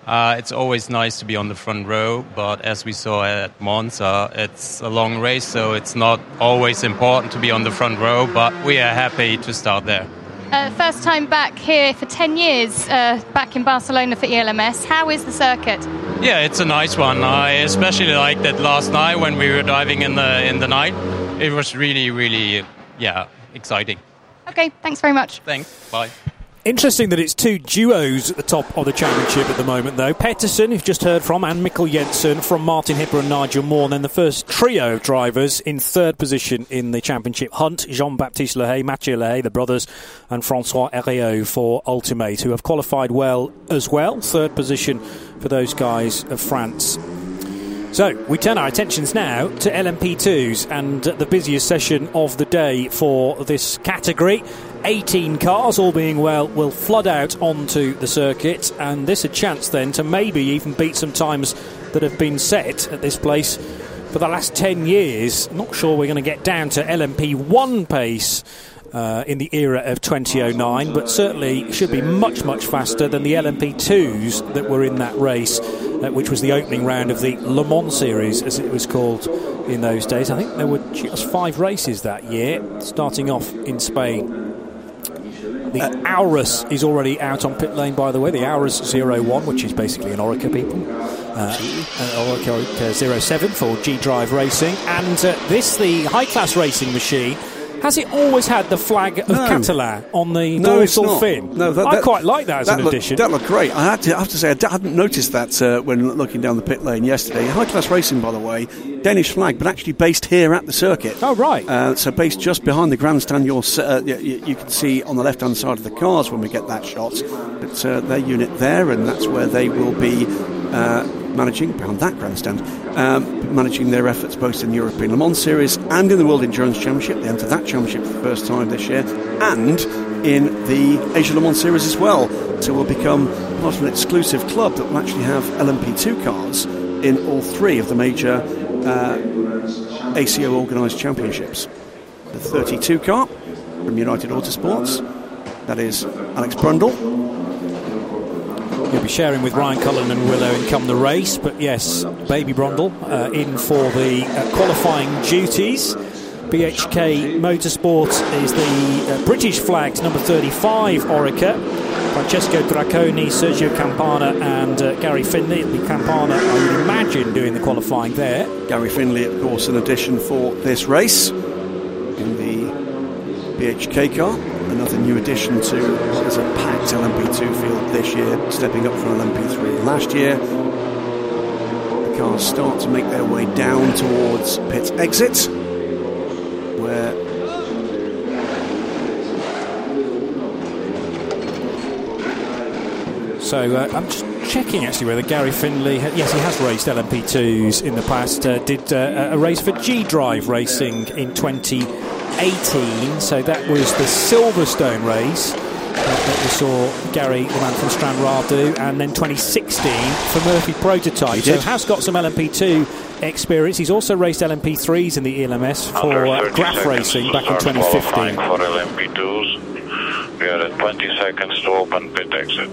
Uh, it's always nice to be on the front row, but as we saw at Monza, it's a long race, so it's not always important to be on the front row, but we are happy to start there. Uh, first time back here for 10 years, uh, back in Barcelona for ELMS. How is the circuit? Yeah, it's a nice one. I especially liked it last night when we were driving in the in the night. It was really, really, yeah, exciting. Okay, thanks very much. Thanks. Bye. Interesting that it's two duos at the top of the championship at the moment, though. Petersen, you've just heard from, and Mikkel Jensen from Martin Hippe and Nigel Moore. And then the first trio of drivers in third position in the championship hunt Jean Baptiste Lahaye, Mathieu Lahaye, the brothers, and Francois Heriau for Ultimate, who have qualified well as well. Third position for those guys of France so we turn our attentions now to LMP2s and the busiest session of the day for this category. 18 cars, all being well, will flood out onto the circuit, and this a chance then to maybe even beat some times that have been set at this place for the last 10 years. Not sure we're going to get down to LMP1 pace. Uh, in the era of 2009, but certainly should be much, much faster than the LMP2s that were in that race, uh, which was the opening round of the Le Mans series, as it was called in those days. I think there were just five races that year, starting off in Spain the uh, Aurus is already out on pit lane, by the way. The Aurus 01, which is basically an Oreca people. Uh, Oreca 07 for G Drive Racing. And uh, this, the high class racing machine, has it always had the flag of no. Catalan on the no, dorsal fin? No, that, I quite like that as that an look, addition. That looked great. I, had to, I have to say, I hadn't noticed that uh, when looking down the pit lane yesterday. High class racing, by the way, Danish flag, but actually based here at the circuit. Oh, right. Uh, so based just behind the grandstand, you'll, uh, you, you, can see on the left hand side of the cars when we get that shot. But uh, their unit there, and that's where they will be uh, managing behind that grandstand, um, managing their efforts both in the European Le Mans Series and in the World Endurance Championship. They enter that championship for the first time this year, and in the Asia Le Mans Series as well. So we'll become part of an exclusive club that will actually have LMP2 cars in all three of the major uh, ACO organised championships. The 32 car from United Autosports, that is Alex Brundle He'll be sharing with Ryan Cullen and Will Owen come the race. But yes, Baby Brundle uh, in for the uh, qualifying duties. BHK Motorsport is the uh, British flagged number 35 Oreca. Francesco Dracone, Sergio Campana, and uh, Gary Findlay. Be Campana, I would imagine, doing the qualifying there. Gary Findlay, of course, an addition for this race in the BHK car. Another new addition to what a packed LMP2 field this year, stepping up from LMP3 last year. The cars start to make their way down towards pit exit, where So uh, I'm just checking actually whether Gary Findlay, ha- yes, he has raced LMP2s in the past. Uh, did uh, a race for G Drive Racing in 2018. So that was the Silverstone race uh, that we saw Gary, the man from Stranraer, do, and then 2016 for Murphy Prototype. So has got some LMP2 experience. He's also raced LMP3s in the ELMS for uh, Graff Racing back in 2015. For LMP2s, we are at 20 seconds to open pit exit.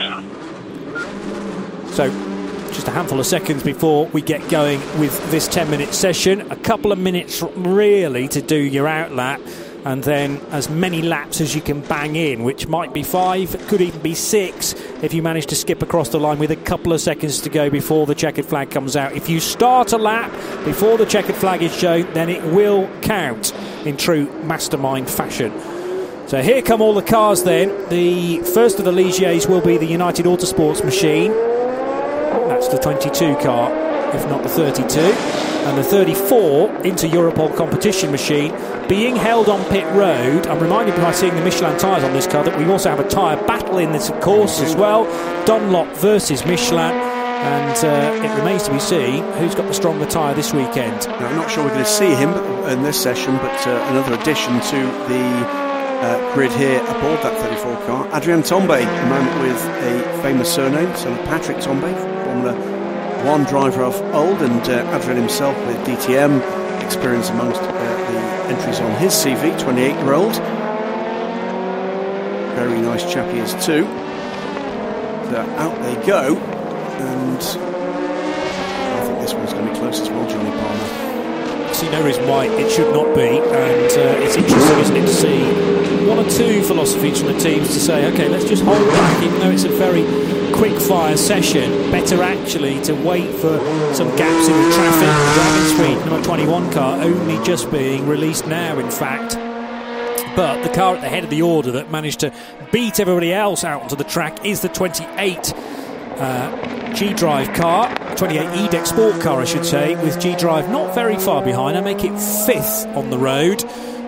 So, just a handful of seconds before we get going with this 10 minute session. A couple of minutes really to do your out lap, and then as many laps as you can bang in, which might be five, could even be six if you manage to skip across the line with a couple of seconds to go before the checkered flag comes out. If you start a lap before the checkered flag is shown, then it will count in true mastermind fashion. So here come all the cars then. The first of the Ligiers will be the United Autosports machine. That's the 22 car, if not the 32. And the 34 Inter Europol competition machine being held on pit road. I'm reminded by seeing the Michelin tyres on this car that we also have a tyre battle in this of course as well. Dunlop versus Michelin. And uh, it remains to be seen who's got the stronger tyre this weekend. Now, I'm not sure we're going to see him in this session, but uh, another addition to the uh, grid here aboard that 34 car. Adrien Tambay, a man with a famous surname, son of Patrick Tambay, Formula One driver of old, and uh, Adrian himself with DTM experience amongst uh, the entries on his CV, 28 year old. Very nice chap he is too. So out they go, and I think this one's going to be close as well, Johnny Palmer. I see no reason why it should not be, and uh, it's interesting, isn't it, to see one or two philosophies from the teams to say, okay, let's just hold back, even though it's a very quick fire session. Better actually to wait for some gaps in the traffic. The Dragon Speed, number 21 car, only just being released now, in fact. But the car at the head of the order that managed to beat everybody else out onto the track is the 28 uh, G Drive car, 28 IDEC Sport car, I should say, with G Drive not very far behind. I make it fifth on the road,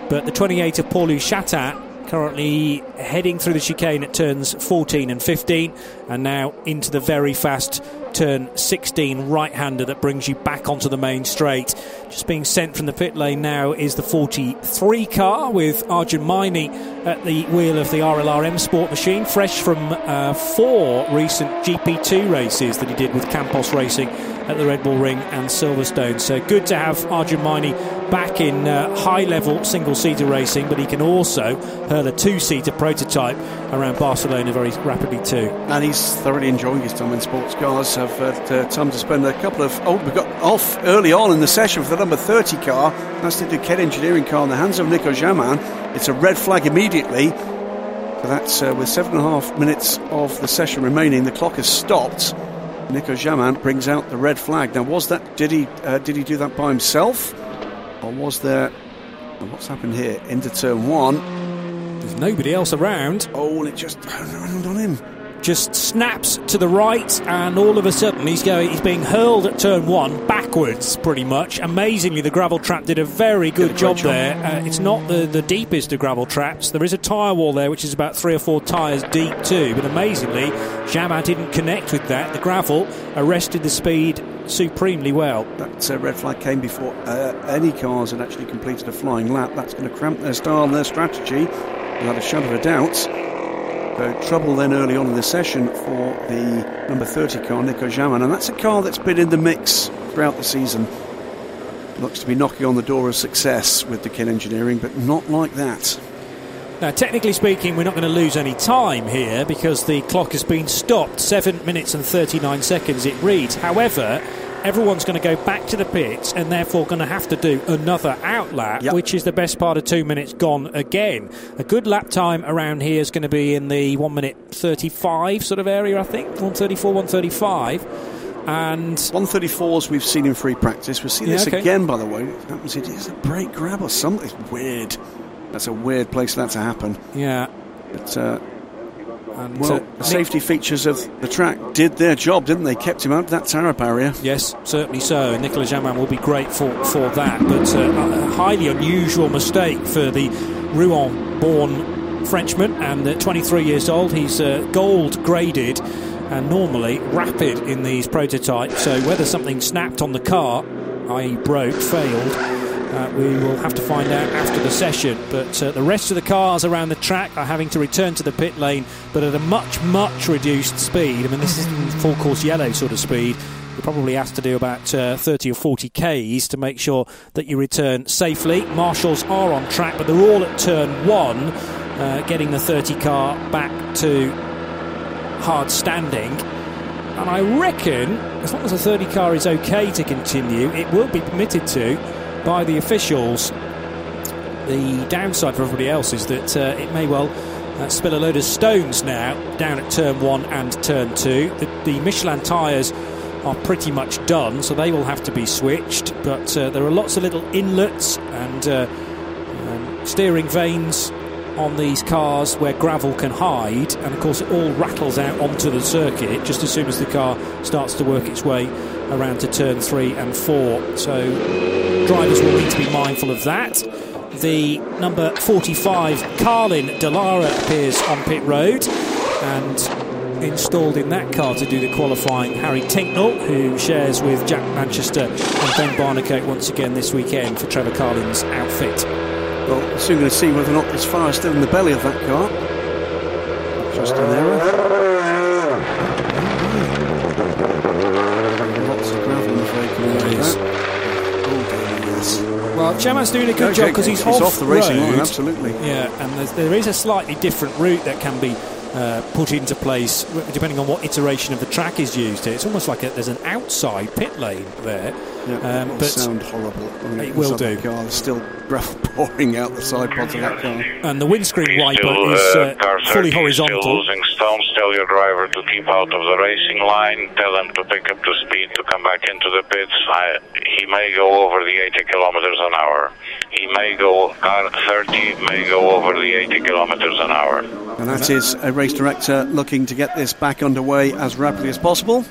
but the 28 of Paul-Loup Chatin currently heading through the chicane at turns 14 and 15, and now into the very fast turn 16 right hander that brings you back onto the main straight. Just being sent from the pit lane now is the 43 car with Arjun Maini at the wheel of the RLRM Sport machine, fresh from uh, four recent GP2 races that he did with Campos Racing at the Red Bull Ring and Silverstone. So good to have Arjun Maini back in uh, high level single seater racing, but he can also hurl a two seater prototype around Barcelona very rapidly too. And he's thoroughly enjoying his time in sports cars. Have had uh, time to spend a couple of. Oh, we got off early on in the session for the number 30 car. That's the Duqueine Engineering car in the hands of Nico Jamin. It's a red flag immediately. So that's uh, with seven and a half minutes of the session remaining. The clock has stopped. Nico Jamin brings out the red flag. Now, was that did he uh, did he do that by himself, or was there? What's happened here? Into turn one. There's nobody else around. Oh, and it just turned on him. Just snaps to the right, and all of a sudden he's going. He's being hurled at turn one backwards, pretty much. Amazingly, the gravel trap did a very good a job, job. there. Uh, it's not the, the deepest of gravel traps. There is a tyre wall there, which is about three or four tyres deep too. But amazingly, Jamin didn't connect with that. The gravel arrested the speed supremely well. That uh, red flag came before uh, any cars had actually completed a flying lap. That's going to cramp their style and their strategy, without a shadow of a doubt. So trouble then early on in the session for the number 30 car, Nico Jamin, and that's a car that's been in the mix throughout the season. Looks to be knocking on the door of success with the Kin Engineering, but not like that. Now, technically speaking, we're not going to lose any time here because the clock has been stopped. Seven minutes and 39 seconds it reads. However, everyone's going to go back to the pits and therefore going to have to do another outlap, Yep. which is the best part of two minutes gone again. A good lap time around here is going to be in the one minute 35 sort of area, I think. 134, 135. And 134s we've seen in free practice. We'll see Yeah, this okay. again, by the way. It happens. It is a brake grab or something. It's weird. That's a weird place for that to happen. yeah. But uh, And, well, the safety features of the track did their job, didn't they? Kept him out of that Tara barrier. Yes, certainly so. Nicolas Jamin will be grateful for that. But uh, a highly unusual mistake for the Rouen born Frenchman and uh, 23 years old. He's uh, gold graded and normally rapid in these prototypes. So whether something snapped on the car, i.e., broke, failed, uh, we will have to find out after the session. But uh, the rest of the cars around the track are having to return to the pit lane, but at a much, much reduced speed. I mean, this is full course yellow sort of speed. You probably have to do about uh, 30 or 40 Ks to make sure that you return safely. Marshals are on track, but they're all at turn one, uh, getting the 30 car back to hard standing. And I reckon, as long as the 30 car is okay to continue, it will be permitted to by the officials. The downside for everybody else is that uh, it may well uh, spill a load of stones now down at turn one and turn two. The, the Michelin tyres are pretty much done, so they will have to be switched. But uh, there are lots of little inlets and uh, um, steering vanes on these cars where gravel can hide, and of course it all rattles out onto the circuit just as soon as the car starts to work its way around to turn three and four. So drivers will need to be mindful of that. The number 45 Carlin Dallara appears on pit road and installed in that car to do the qualifying Harry Tinknell who shares with Jack Manchester and Ben Barnicoat once again this weekend for Trevor Carlin's outfit. Well, we're soon going to see whether or not there's fire is still in the belly of that car. Just an error. Lots of gravel in the vehicle. There is. Oh. Well, Chaman's doing a good Okay, job because he's, off, the racing road. line, absolutely. Yeah, and there's, a slightly different route that can be uh, put into place depending on what iteration of the track is used here. It's almost like a, there's an outside pit lane there. Yeah, Um, it'll but sound horrible. when it will do. Car. There's still gravel pouring out the side pods of that car. and the windscreen wiper still, is uh, uh, car fully 30 is horizontal. Still losing stones. Tell your driver to keep out of the racing line. Tell him to pick up the speed to come back into the pits. I, he may go over the 80 kilometers an hour. He may go car 30 may go over the 80 kilometers an hour. And that is a race director looking to get this back underway as rapidly as possible.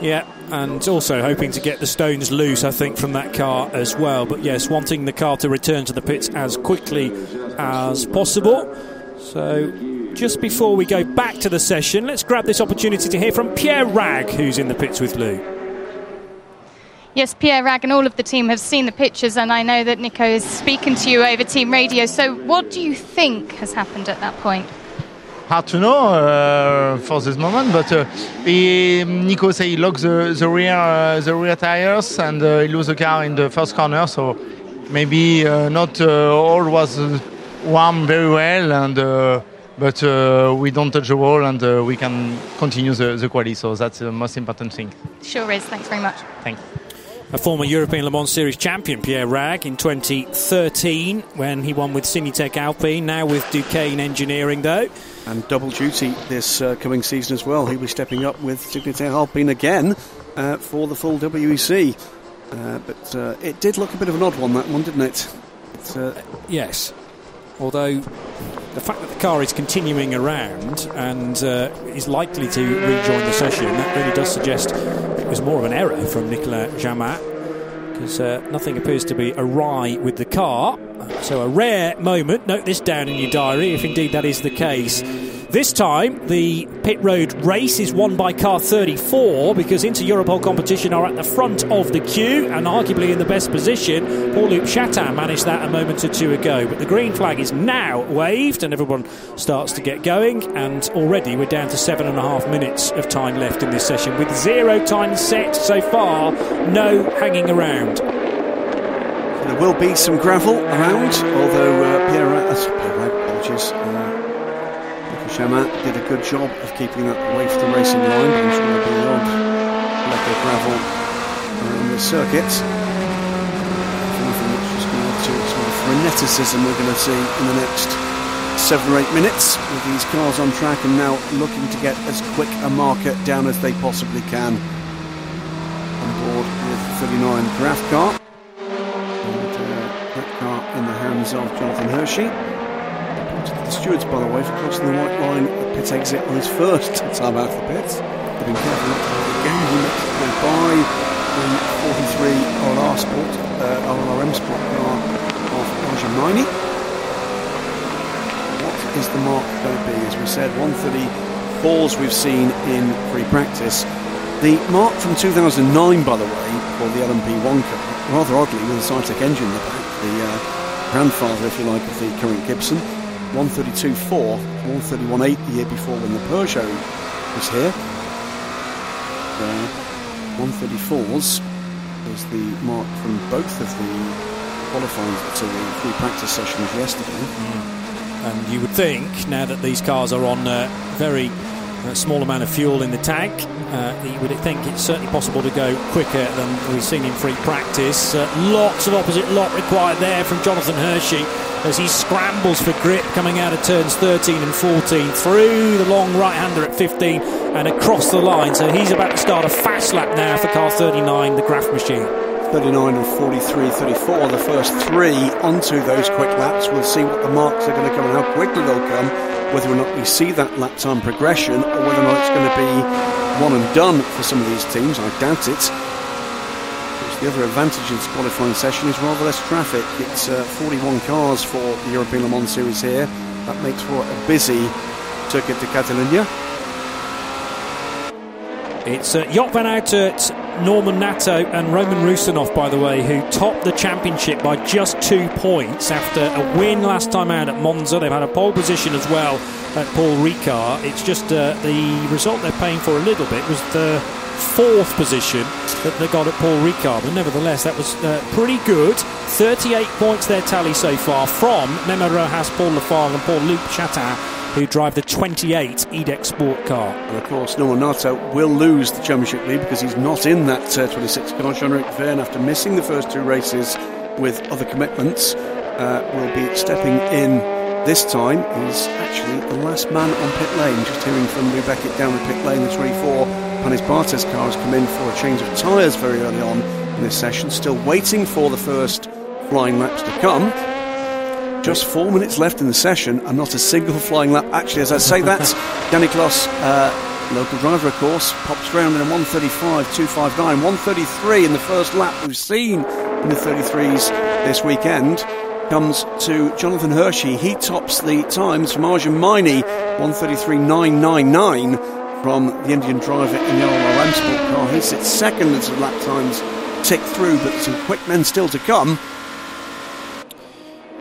Yeah, and also hoping to get the stones loose, I think, from that car as well. But yes, wanting the car to return to the pits as quickly as possible. So, just before we go back to the session, let's grab this opportunity to hear from Pierre Ragues, who's in the pits with Lou. Yes, Pierre Ragues and all of the team have seen the pictures, and I know that Nico is speaking to you over team radio. So, what do you think has happened at that point? Hard to know uh, for this moment, but uh, he, Nico say he locked the, the rear uh, the rear tires and uh, he lose the car in the first corner, so maybe uh, not uh, all was uh, warm very well, and uh, but uh, we don't touch the wall and uh, we can continue the, the quality, so that's the most important thing. Sure is. Thanks very much. Thanks. A former European Le Mans Series champion, Pierre Ragues, in 2013 when he won with Signatech Alpine, now with Duqueine Engineering, though. And double duty this uh, coming season as well. He'll be stepping up with Dignitaire Alpine again uh, for the full WEC. Uh, but uh, it did look a bit of an odd one, that one, didn't it? It's, uh, Yes. Although the fact that the car is continuing around and uh, is likely to rejoin the session, that really does suggest it was more of an error from Nicolas Jamin because uh, nothing appears to be awry with the car. So a rare moment. Note this down in your diary if indeed that is the case. This time, the pit road race is won by car 34 because Inter Europol competition are at the front of the queue and arguably in the best position. Paul-Loup Chatin managed that a moment or two ago. But the green flag is now waved and everyone starts to get going. And already we're down to seven and a half minutes of time left in this session with zero time set so far. No hanging around. there will be some gravel around, although uh, Pierre, uh, Pierre apologies. Uh, Nico did a good job of keeping that away from the racing line, sure there'll be the gravel around the circuit. Nothing which is going to sort of freneticism we're going to see in the next seven or eight minutes with these cars on track and now looking to get as quick a marker down as they possibly can. On board with 39 Graff car. And uh, that car in the hands of Jonathan Hirschi. The stewards, by the way, for crossing the white line at pit exit on his first time out of the pits. They've been careful not to again. He makes it go by the 43 RLR Sport, uh, RLRM Sport car of Arjun Maini is the mark going to be? As we said, 134s we've seen in free practice. The mark from 2009, by the way, for the LMP1 car, rather oddly with a Zytek engine in the back, the uh, grandfather, if you like, of the current Gibson. 132.4, 131.8 the year before when the Peugeot was here. The 134s was the mark from both of the qualifying to the free practice sessions yesterday. Mm. And you would think, now that these cars are on a very uh, small amount of fuel in the tank, uh, you would think it's certainly possible to go quicker than we've seen in free practice. Uh, lots of opposite lot required there from Jonathan Hirschi as he scrambles for grip coming out of turns 13 and 14 through the long right hander at 15 and across the line. So he's about to start a fast lap now for car 39, the Graff machine. 39 and 43, 34, the first three onto those quick laps. We'll see what the marks are going to come and how quickly they'll come, whether or not we see that lap time progression or whether or not it's going to be one and done for some of these teams. I doubt it. The other advantage in this qualifying session is rather less traffic. It's uh, 41 cars for the European Le Mans Series here. That makes for a busy Circuit de Catalunya. It's uh, Job van Uitert Norman Nato and Roman Rusinov, by the way, who topped the championship by just two points after a win last time out at Monza. They've had a pole position as well at Paul Ricard. It's just uh, the result they're paying for a little bit was the fourth position that they got at Paul Ricard. But nevertheless, that was uh, pretty good. 38 points their tally so far from Memo Rojas, Paul Lafargue, and Paul-Loup Chatin who drive the 28 IDEC Sport car. And of course, Noah Nato will lose the championship lead because he's not in that uh, 26 car. Jean-Eric Vergne, after missing the first two races with other commitments, uh, will be stepping in this time. He's actually the last man on pit lane. Just hearing from Lou Beckett down the pit lane, the 24 Panis Barthez car has come in for a change of tyres very early on in this session. Still waiting for the first flying laps to come. Just four minutes left in the session and not a single flying lap. Actually, as I say that, Dani Clos, uh, local driver, of course, pops round in a 135, 259, 133 in the first lap we've seen in the 33s this weekend. Comes to Jonathan Hirschi. He tops the times from Arjun Maini, 133.999 from the Indian driver in the RLRM Sport car. He sits second as the lap times tick through, but some quick men still to come.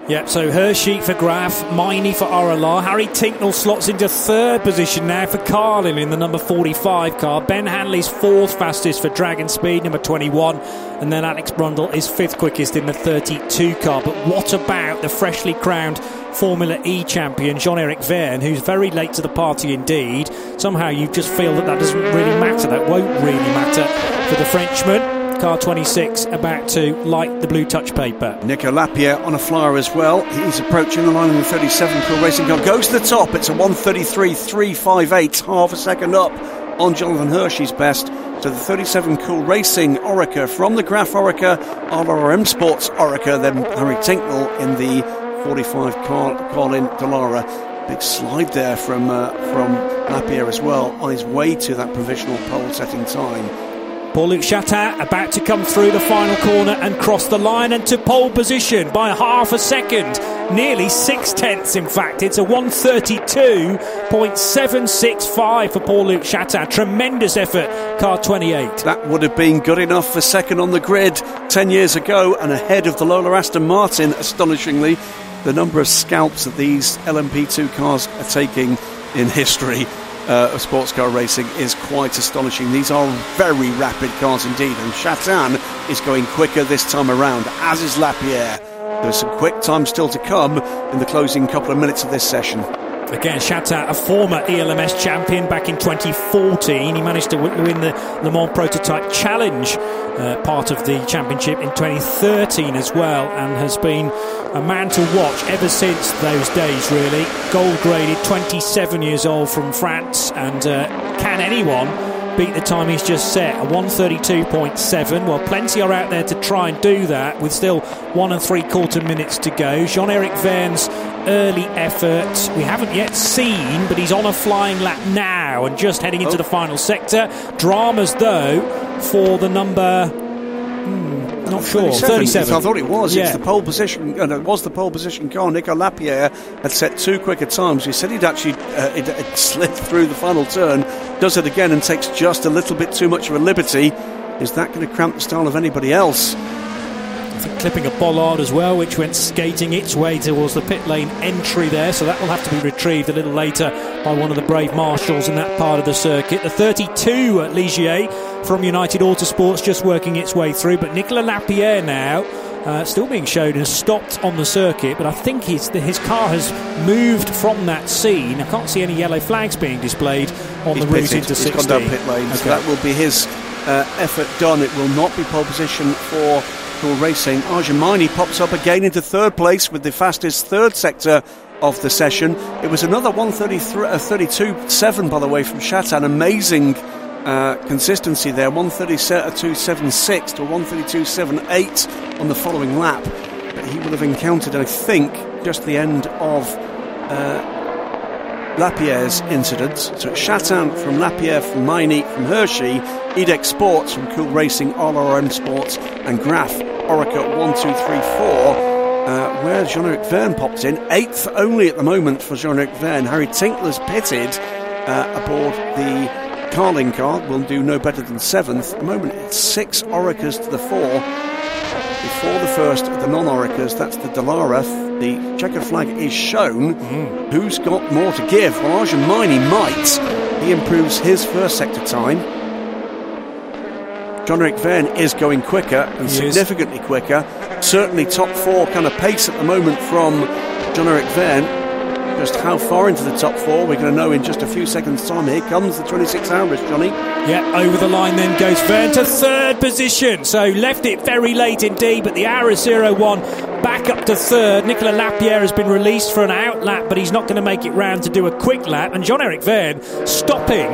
Yep, so Hirschi for Graff, Maini for RLR. Harry Tincknell slots into third position now for Carlin in the number 45 car. Ben Hanley's fourth fastest for Dragon Speed, number 21. And then Alex Brundle is fifth quickest in the 32 car. But what about the freshly crowned Formula E champion, Jean Eric Vergne, who's very late to the party indeed? Somehow you just feel that that doesn't really matter. That won't really matter for the Frenchman car 26 about to light the blue touch paper. Nico Lapierre on a flyer as well. He's approaching the line in the 37 Cool Racing car. Goes to the top. It's a 133.358, half a second up on Jonathan Hirschi's best to the 37 Cool Racing Oreca from the Graff Oreca, RRM Sports Oreca, then Harry Tincknell in the 45 Carlin Dallara. Big slide there from uh, from Lapierre as well on his way to that provisional pole setting time. Paul-Loup Chatin about to come through the final corner and cross the line and to pole position by half a second. Nearly six tenths, in fact. It's a 132.765 for Paul-Loup Chatin. Tremendous effort, car 28. That would have been good enough for second on the grid 10 years ago and ahead of the Lola Aston Martin, astonishingly. The number of scalps that these LMP2 cars are taking in history uh, of sports car racing is quite astonishing. These are very rapid cars indeed, and Chatin is going quicker this time around, as is Lapierre. There's some quick time still to come in the closing couple of minutes of this session. Again, Chatin, a former ELMS champion back in 2014. He managed to win the Le Mans Prototype Challenge uh, part of the championship in 2013 as well, and has been a man to watch ever since those days, really. Gold graded, 27 years old from France, and uh, can anyone beat the time he's just set? A 132.7. Well, plenty are out there to try and do that with still one and three quarter minutes to go. Jean Eric Vergne's early effort we haven't yet seen, but he's on a flying lap now and just heading into oh. the final sector. Dramas, though, for the number. Hmm, not sure. 37. 37. I thought it was. Yeah. It's the pole position, and it was the pole position car. Nico Lapierre had set two quicker times. He said he'd actually uh, it, it slid through the final turn, does it again, and takes just a little bit too much of a liberty. Is that going to cramp the style of anybody else? Clipping a bollard as well, which went skating its way towards the pit lane entry there. So that will have to be retrieved a little later by one of the brave marshals in that part of the circuit. The 32 at Ligier from United Autosports just working its way through, but Nicolas Lapierre now. Uh, still being shown and stopped on the circuit, but I think his his car has moved from that scene. I can't see any yellow flags being displayed on He's the route pitted. into He's 16. gone down pit lane, okay. so that will be his uh, effort done. It will not be pole position for Racing. Arjun pops up again into third place with the fastest third sector of the session. It was another 132.7, uh, by the way, from Chatin. Amazing uh, consistency there. 132.76 to 132.78 on the following lap. But he will have encountered, I think, just the end of. Uh, Lapierre's incidents. So it's Chatin from Lapierre, from Maini, from Hirschi, IDEC Sports from Cool Racing, RRM Sports, and Graff, Oreca 1, 2, 3, 4. Uh, where Jean-Eric Vergne pops in. Eighth only at the moment for Jean-Eric Vergne. Harry Tincknell's pitted uh, aboard the Carlin car. Will do no better than seventh. At the moment, it's six Orecas to the four. Before the first the non-Orecas, that's the Dallara the checker flag is shown. Mm. Who's got more to give? Well, Arjun might. He improves his first sector time. Jean-Eric Vergne is going quicker and he significantly is. quicker. Certainly top four kind of pace at the moment from Jean-Eric Vergne. Just how far into the top four, we're going to know in just a few seconds' time. Here comes the 26 hours, Johnny. Yeah, over the line then goes Vergne to third position. So left it very late indeed, but the Aurus 01 back up to third. Nicolas Lapierre has been released for an out lap, but he's not going to make it round to do a quick lap. And Jean-Eric Vergne stopping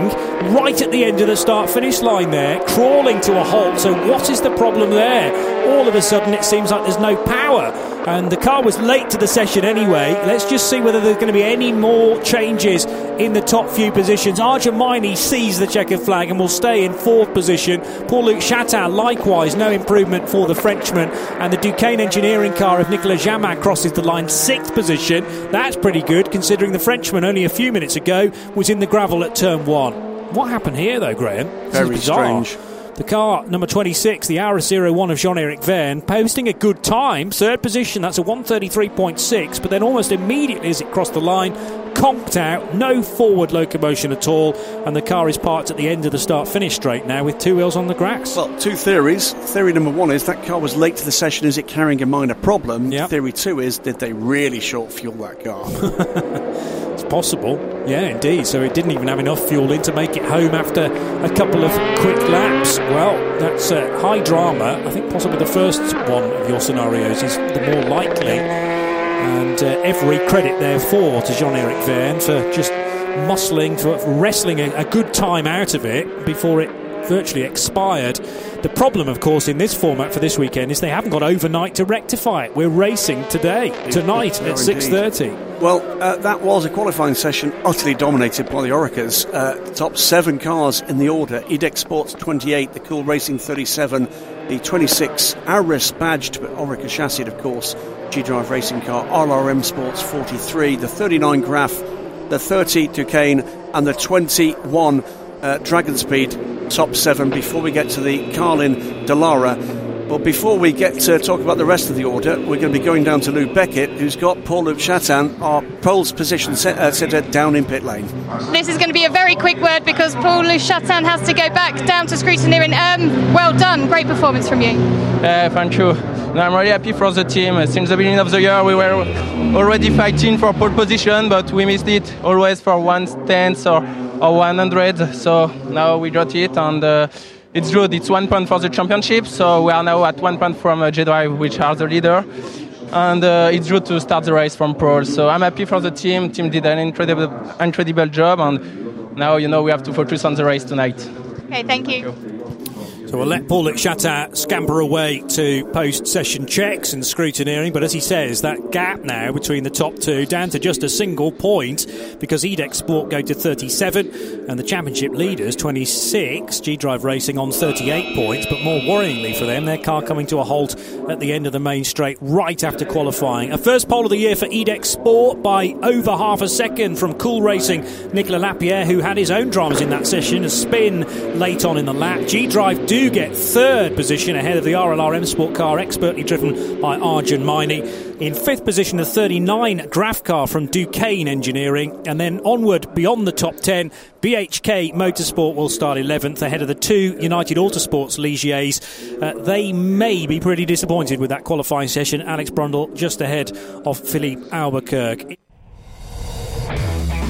right at the end of the start finish line there, crawling to a halt. So, what is the problem there? All of a sudden, it seems like there's no power and the car was late to the session anyway. Let's just see whether there's going to be any more changes in the top few positions. Arjun sees the checkered flag and will stay in fourth position. Paul-Loup Chatin, likewise, no improvement for the Frenchman. And the Duqueine engineering car of Nicolas Jamin crosses the line, sixth position. That's pretty good considering the Frenchman only a few minutes ago was in the gravel at turn one. What happened here, though, Graham? Very strange. The car, number 26, the Aurus 01 of Jean Eric Vergne, posting a good time. Third position, that's a 133.6, but then almost immediately as it crossed the line, conked out, no forward locomotion at all, and the car is parked at the end of the start finish straight now with two wheels on the grass. Well, two theories. Theory number one is that car was late to the session, is it carrying a minor problem? Yep. Theory two is did they really short fuel that car? possible. Yeah, indeed. So it didn't even have enough fuel in to make it home after a couple of quick laps. Well, that's uh, high drama. I think possibly the first one of your scenarios is the more likely. And uh, every credit, therefore, to Jean Eric Vergne for just muscling, for wrestling a, a good time out of it before it virtually expired. The problem, of course, in this format for this weekend is they haven't got overnight to rectify it. We're racing today, tonight at six thirty. Well, uh, that was a qualifying session utterly dominated by the Orecas. Uh, top seven cars in the order: IDEC Sports 28, the Cool Racing 37, the 26 Aurus badged but Oreca chassis, of course, G Drive racing car, RRM Sports 43, the 39 Graff, the 30 Duqueine, and the 21 uh, Dragon Speed top seven before we get to the Carlin Dallara. But before we get to talk about the rest of the order, we're going to be going down to Lou Beckett, who's got Paul-Loup Chatin, our pole's position set, uh, setter, down in pit lane. This is going to be a very quick word because Paul-Loup Chatin has to go back down to scrutineering. Um, well done, great performance from you. Uh, thank you. No, I'm really happy for the team. Since the beginning of the year, we were already fighting for pole position, but we missed it always for one tenth or, or 100. So now we got it, and uh, it's good. It's one point for the championship, so we are now at one point from uh, G-Drive, which are the leader. And uh, it's good to start the race from pole. So I'm happy for the team. Team did an incredible, incredible job, and now you know we have to focus on the race tonight. Okay, thank you. Thank you. So we'll let Paul Chatin scamper away to post session checks and scrutineering. But as he says, that gap now between the top two down to just a single point because IDEC Sport go to 37 and the championship leaders 26. G Drive Racing on 38 points. But more worryingly for them, their car coming to a halt at the end of the main straight right after qualifying. A first pole of the year for IDEC Sport by over half a second from Cool Racing. Nicolas Lapierre, who had his own dramas in that session, a spin late on in the lap. G Drive do do get third position ahead of the RLR M Sport car, expertly driven by Arjun Maini. In fifth position, the 39 Graff car from Duqueine Engineering. And then onward beyond the top 10, BHK Motorsport will start 11th ahead of the two United Autosports Ligiers. Uh, they may be pretty disappointed with that qualifying session. Alex Brundle just ahead of Filipe Albuquerque.